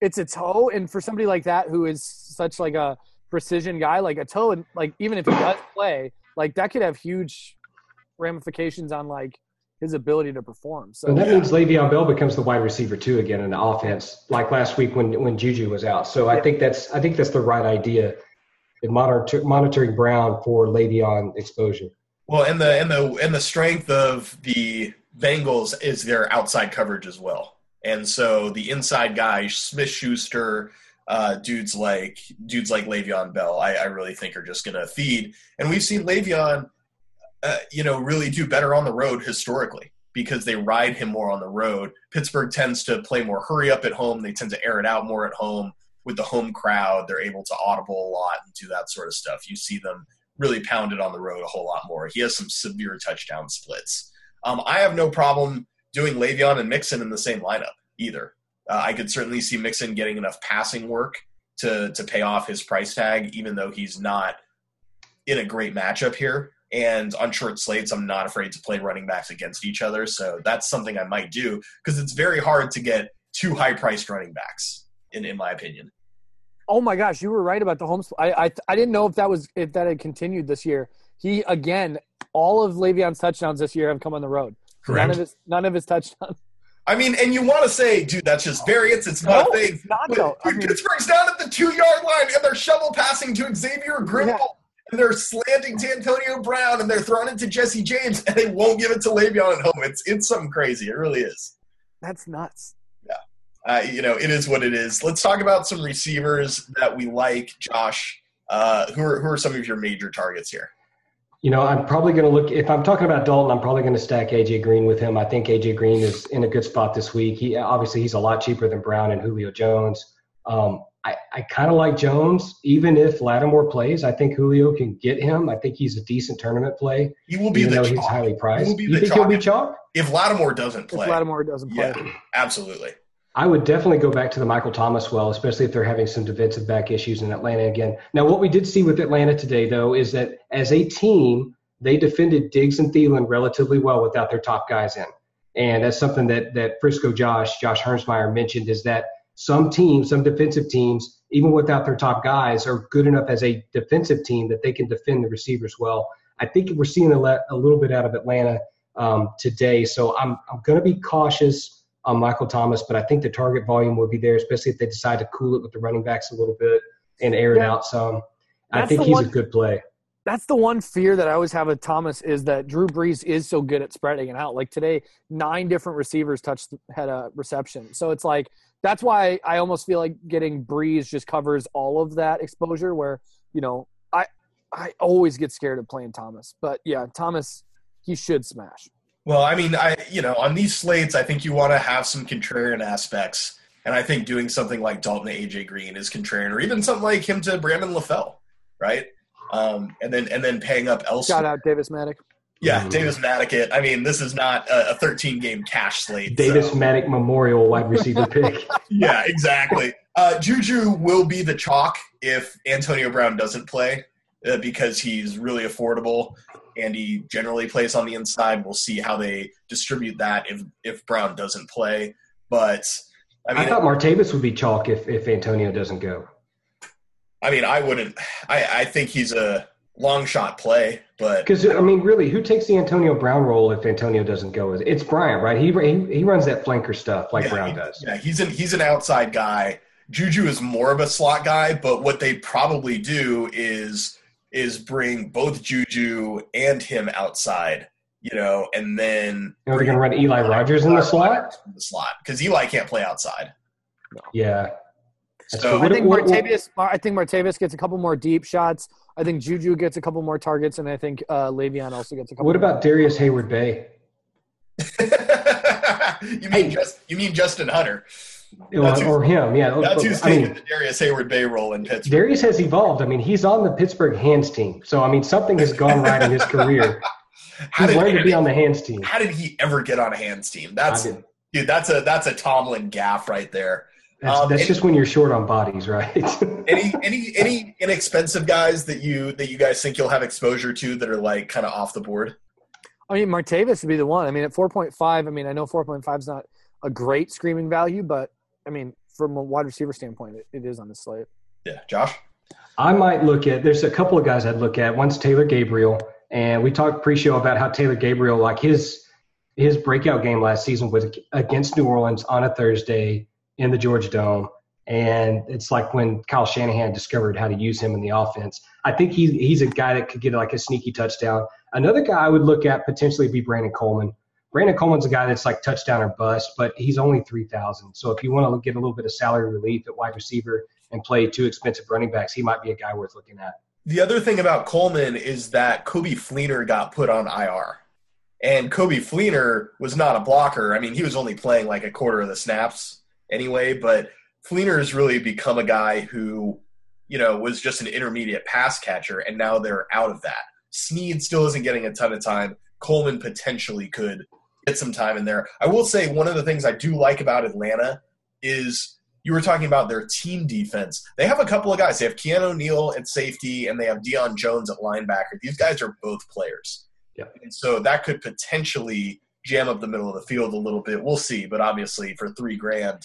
it's a toe, and for somebody like that who is such like a precision guy, like a toe, and like even if he does play, like that could have huge ramifications on like his ability to perform. So and that yeah. means Le'Veon Bell becomes the wide receiver too again in the offense, like last week when when Juju was out. So I think that's I think that's the right idea in monitor, monitoring Brown for Le'Veon exposure. Well, and the and the and the strength of the Bengals is their outside coverage as well. And so the inside guy, Smith Schuster, uh, dudes like dudes like Le'Veon Bell, I, I really think are just going to feed. And we've seen Le'Veon, uh, you know, really do better on the road historically because they ride him more on the road. Pittsburgh tends to play more hurry up at home. They tend to air it out more at home with the home crowd. They're able to audible a lot and do that sort of stuff. You see them really pound it on the road a whole lot more. He has some severe touchdown splits. Um, I have no problem doing Le'Veon and Mixon in the same lineup either. Uh, I could certainly see Mixon getting enough passing work to to pay off his price tag, even though he's not in a great matchup here. And on short slates, I'm not afraid to play running backs against each other. So that's something I might do because it's very hard to get two high priced running backs, in, in my opinion. Oh my gosh, you were right about the home. I, I I didn't know if that was if that had continued this year. He again, all of Le'Veon's touchdowns this year have come on the road. Correct. None of his none of his touchdowns I mean, and you want to say, dude, that's just variance. It's not no, a thing. not, though. I mean, Pittsburgh's down at the two yard line and they're shovel passing to Xavier Grimble. Yeah. And they're slanting to Antonio Brown and they're throwing it to Jesse James and they won't give it to Le'Veon at home. It's it's something crazy. It really is. That's nuts. Yeah. Uh, you know, it is what it is. Let's talk about some receivers that we like, Josh. Uh, who are who are some of your major targets here? You know, I'm probably going to look. If I'm talking about Dalton, I'm probably going to stack AJ Green with him. I think AJ Green is in a good spot this week. He obviously he's a lot cheaper than Brown and Julio Jones. Um, I, I kind of like Jones, even if Lattimore plays. I think Julio can get him. I think he's a decent tournament play. He will be even the though chalk. he's highly priced. He will be you the think chalk. he'll be chalk? If Lattimore doesn't play. If Lattimore doesn't play. Yeah, absolutely. I would definitely go back to the Michael Thomas well, especially if they're having some defensive back issues in Atlanta again. Now, what we did see with Atlanta today, though, is that as a team, they defended Diggs and Thielen relatively well without their top guys in. And that's something that that Frisco Josh, Josh Hermsmeyer mentioned is that some teams, some defensive teams, even without their top guys, are good enough as a defensive team that they can defend the receivers well. I think we're seeing a, le- a little bit out of Atlanta um, today. So I'm, I'm going to be cautious on Michael Thomas, but I think the target volume will be there, especially if they decide to cool it with the running backs a little bit and air it out some. That's I think he's one, a good play that's the one fear that I always have with Thomas is that Drew Brees is so good at spreading it out. Like today, nine different receivers touched had a reception. So it's like that's why I almost feel like getting Brees just covers all of that exposure. Where you know I I always get scared of playing Thomas, but yeah, Thomas he should smash. Well, I mean, I you know on these slates, I think you want to have some contrarian aspects, and I think doing something like Dalton AJ Green is contrarian, or even something like him to Brandon LaFell, right? um, and then and then paying up elsewhere. Shout out Davis Mattek. Yeah, mm-hmm. Davis Mattek. I mean, this is not a, a 13 game cash slate. Davis so. Mattek Memorial wide receiver pick. yeah, exactly. Uh, Juju will be the chalk if Antonio Brown doesn't play uh, because he's really affordable and he generally plays on the inside. We'll see how they distribute that if if Brown doesn't play. But I I, thought Martavis would be chalk if, if Antonio doesn't go. I mean, I wouldn't. I, I think he's a long shot play, but Because I mean, really, who takes the Antonio Brown role if Antonio doesn't go? It's Bryant, right? He he, he runs that flanker stuff like yeah, Brown he- does. Yeah, he's an he's an outside guy. Juju is more of a slot guy, but what they probably do is is bring both Juju and him outside, you know, and then are know, they're going to run Eli Rogers in the slot. in the slot because Eli can't play outside. Yeah, So. I think what- what- Martavis. I think Martavis gets a couple more deep shots. I think Juju gets a couple more targets, and I think uh, Le'Veon also gets a couple. What more. about Darius Hayward Bay? you mean just you mean Justin Hunter? That's or, or him? Yeah, That's who's I taking mean, the Darrius Heyward-Bey role in Pittsburgh. Darrius has evolved. I mean, he's on the Pittsburgh hands team, so I mean, something has gone right in his career. How He's did, learned to be on the hands team. how did he ever get on a hands team? That's did- dude. That's a that's a Tomlin gaff right there. That's, Um, that's and- just when you're short on bodies, right? Any any any inexpensive guys that you that you guys think you'll have exposure to that are like kind of off the board? I mean, Martavis would be the one. I mean, at 4.5, I mean, I know 4.5 is not a great screaming value, but I mean, from a wide receiver standpoint, it, it is on the slate. Yeah, Josh. I might look at. There's a couple of guys I'd look at. One's Taylor Gabriel, and we talked pre-show about how Taylor Gabriel, like his his breakout game last season was against New Orleans on a Thursday in the Georgia Dome, and it's like when Kyle Shanahan discovered how to use him in the offense. I think he's he's a guy that could get like a sneaky touchdown. Another guy I would look at potentially be Brandon Coleman. Brandon Coleman's a guy that's like touchdown or bust, but he's only three thousand. So if you want to get a little bit of salary relief at wide receiver and play two expensive running backs, he might be a guy worth looking at. The other thing about Coleman is that Coby Fleener got put on IR. And Coby Fleener was not a blocker. I mean, he was only playing like a quarter of the snaps anyway, but Fleener has really become a guy who, you know, was just an intermediate pass catcher, and now they're out of that. Snead still isn't getting a ton of time. Coleman potentially could get some time in there. I will say one of the things I do like about Atlanta is you were talking about their team defense. They have a couple of guys. They have Keanu O'Neal at safety, and they have Deion Jones at linebacker. These guys are both players. Yep. And so that could potentially jam up the middle of the field a little bit. We'll see. But obviously, for three grand,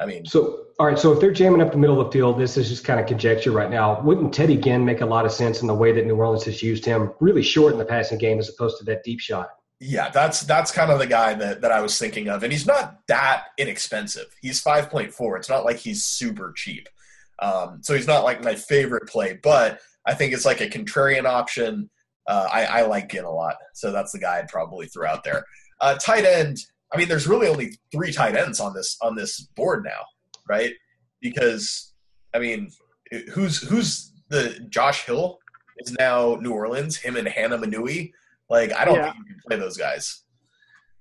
I mean, So, all right. So if they're jamming up the middle of the field, this is just kind of conjecture right now. Wouldn't Teddy Ginn make a lot of sense in the way that New Orleans has used him, really short in the passing game as opposed to that deep shot? Yeah, that's that's kind of the guy that, that I was thinking of. And he's not that inexpensive. He's 5.4. It's not like he's super cheap. Um, so he's not like my favorite play, but I think it's like a contrarian option. Uh, I, I like Ginn a lot. So that's the guy I'd probably throw out there. Uh, tight end. I mean, there's really only three tight ends on this on this board now, right? Because I mean, who's who's the Josh Hill is now New Orleans. Him and Hoomanawanui. Like I don't Yeah. think you can play those guys.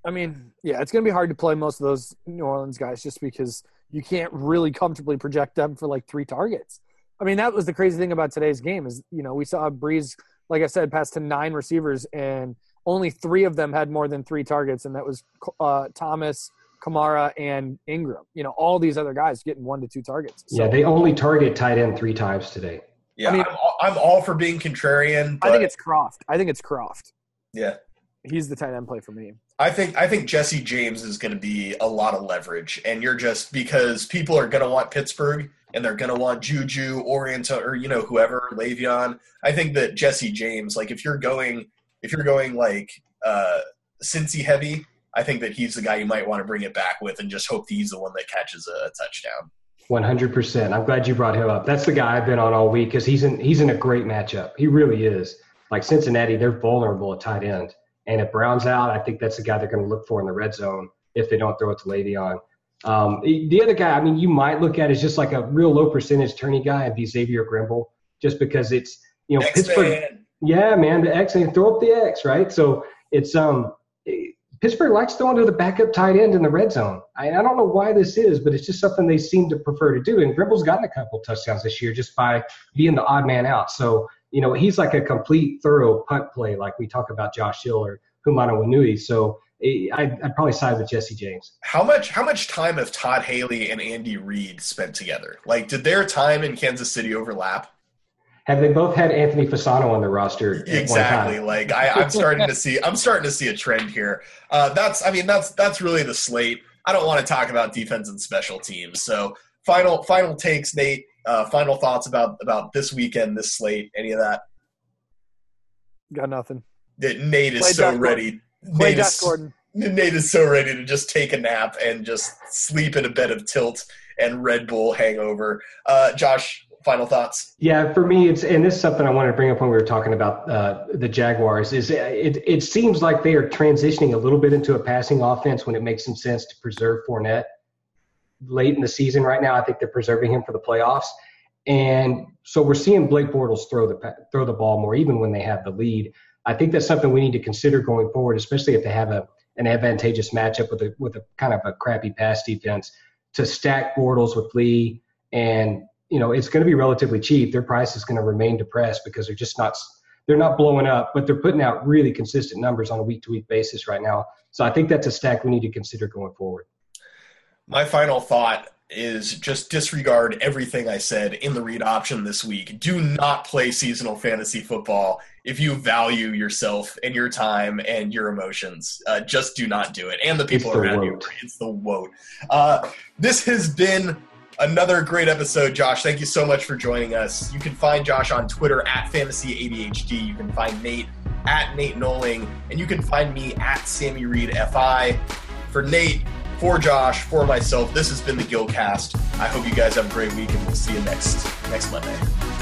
I mean, yeah, it's going to be hard to play most of those New Orleans guys just because you can't really comfortably project them for like three targets. I mean, that was the crazy thing about today's game is you know we saw Brees, like I said, pass to nine receivers and only three of them had more than three targets, and that was uh, Thomas, Kamara, and Ingram. You know, all these other guys getting one to two targets. So yeah, they only target tight end three times today. Yeah, I I mean- am all, I'm all for being contrarian. But I think it's Kroft. I think it's Kroft. Yeah. He's the tight end play for me. I think I think Jesse James is going to be a lot of leverage, and you're just because people are going to want Pittsburgh and they're going to want Juju, Orienta, or you know whoever Le'Veon. I think that Jesse James, like if you're going if you're going like uh, Cincy heavy, I think that he's the guy you might want to bring it back with, and just hope that he's the one that catches a touchdown. One hundred percent. I'm glad you brought him up. That's the guy I've been on all week because he's in he's in a great matchup. He really is. Like Cincinnati, they're vulnerable at tight end, and if Brown's out, I think that's the guy they're going to look for in the red zone if they don't throw it to Le'Veon. Um, the other guy, I mean, you might look at is just like a real low percentage tourney guy and be Xavier Grimble, just because it's you know Pittsburgh. X-Man. Yeah, man, the X and throw up the X, right? So it's um Pittsburgh likes throwing to the backup tight end in the red zone. I, I don't know why this is, but it's just something they seem to prefer to do. And Grimble's gotten a couple touchdowns this year just by being the odd man out. So you know he's like a complete thorough punt play, like we talk about Josh Hill or Hoomanawanui. So eh, I'd, I'd probably side with Jesse James. How much how much time have Todd Haley and Andy Reid spent together? Like, did their time in Kansas City overlap? Have they both had Anthony Fasano on the roster? exactly like I, i'm starting to see i'm starting to see a trend here uh, that's i mean that's that's really the slate I don't want to talk about defense and special teams. So final final takes, Nate. Uh, final thoughts about about this weekend, this slate, any of that? Got nothing. That Nate is Play so Josh ready. Play Nate is, Gordon. Nate is so ready to just take a nap and just sleep in a bed of tilt and Red Bull hangover. Uh, Josh, final thoughts? Yeah, for me, it's and this is something I wanted to bring up when we were talking about uh, the Jaguars. Is it? It seems like they are transitioning a little bit into a passing offense when it makes some sense to preserve Fournette late in the season. Right now, I think they're preserving him for the playoffs, and so we're seeing Blake Bortles throw the throw the ball more, even when they have the lead. I think that's something we need to consider going forward, especially if they have a an advantageous matchup with a with a kind of a crappy pass defense to stack Bortles with Lee and you know it's going to be relatively cheap. Their price is going to remain depressed because they're just not they're not blowing up, but they're putting out really consistent numbers on a week to week basis right now. So I think that's a stack we need to consider going forward. My final thought is just disregard everything I said in the read option this week. Do not play seasonal fantasy football if you value yourself and your time and your emotions. Uh, just do not do it. And the people the around you. It's the wote. Uh, this has been another great episode, Josh. Thank you so much for joining us. You can find Josh on Twitter at Fantasy ADHD. You can find Nate at Nate Noling, and you can find me at Sammy Reed FI. For Nate, for Josh, for myself, this has been the Gilcast. I hope you guys have a great week, and we'll see you next next Monday.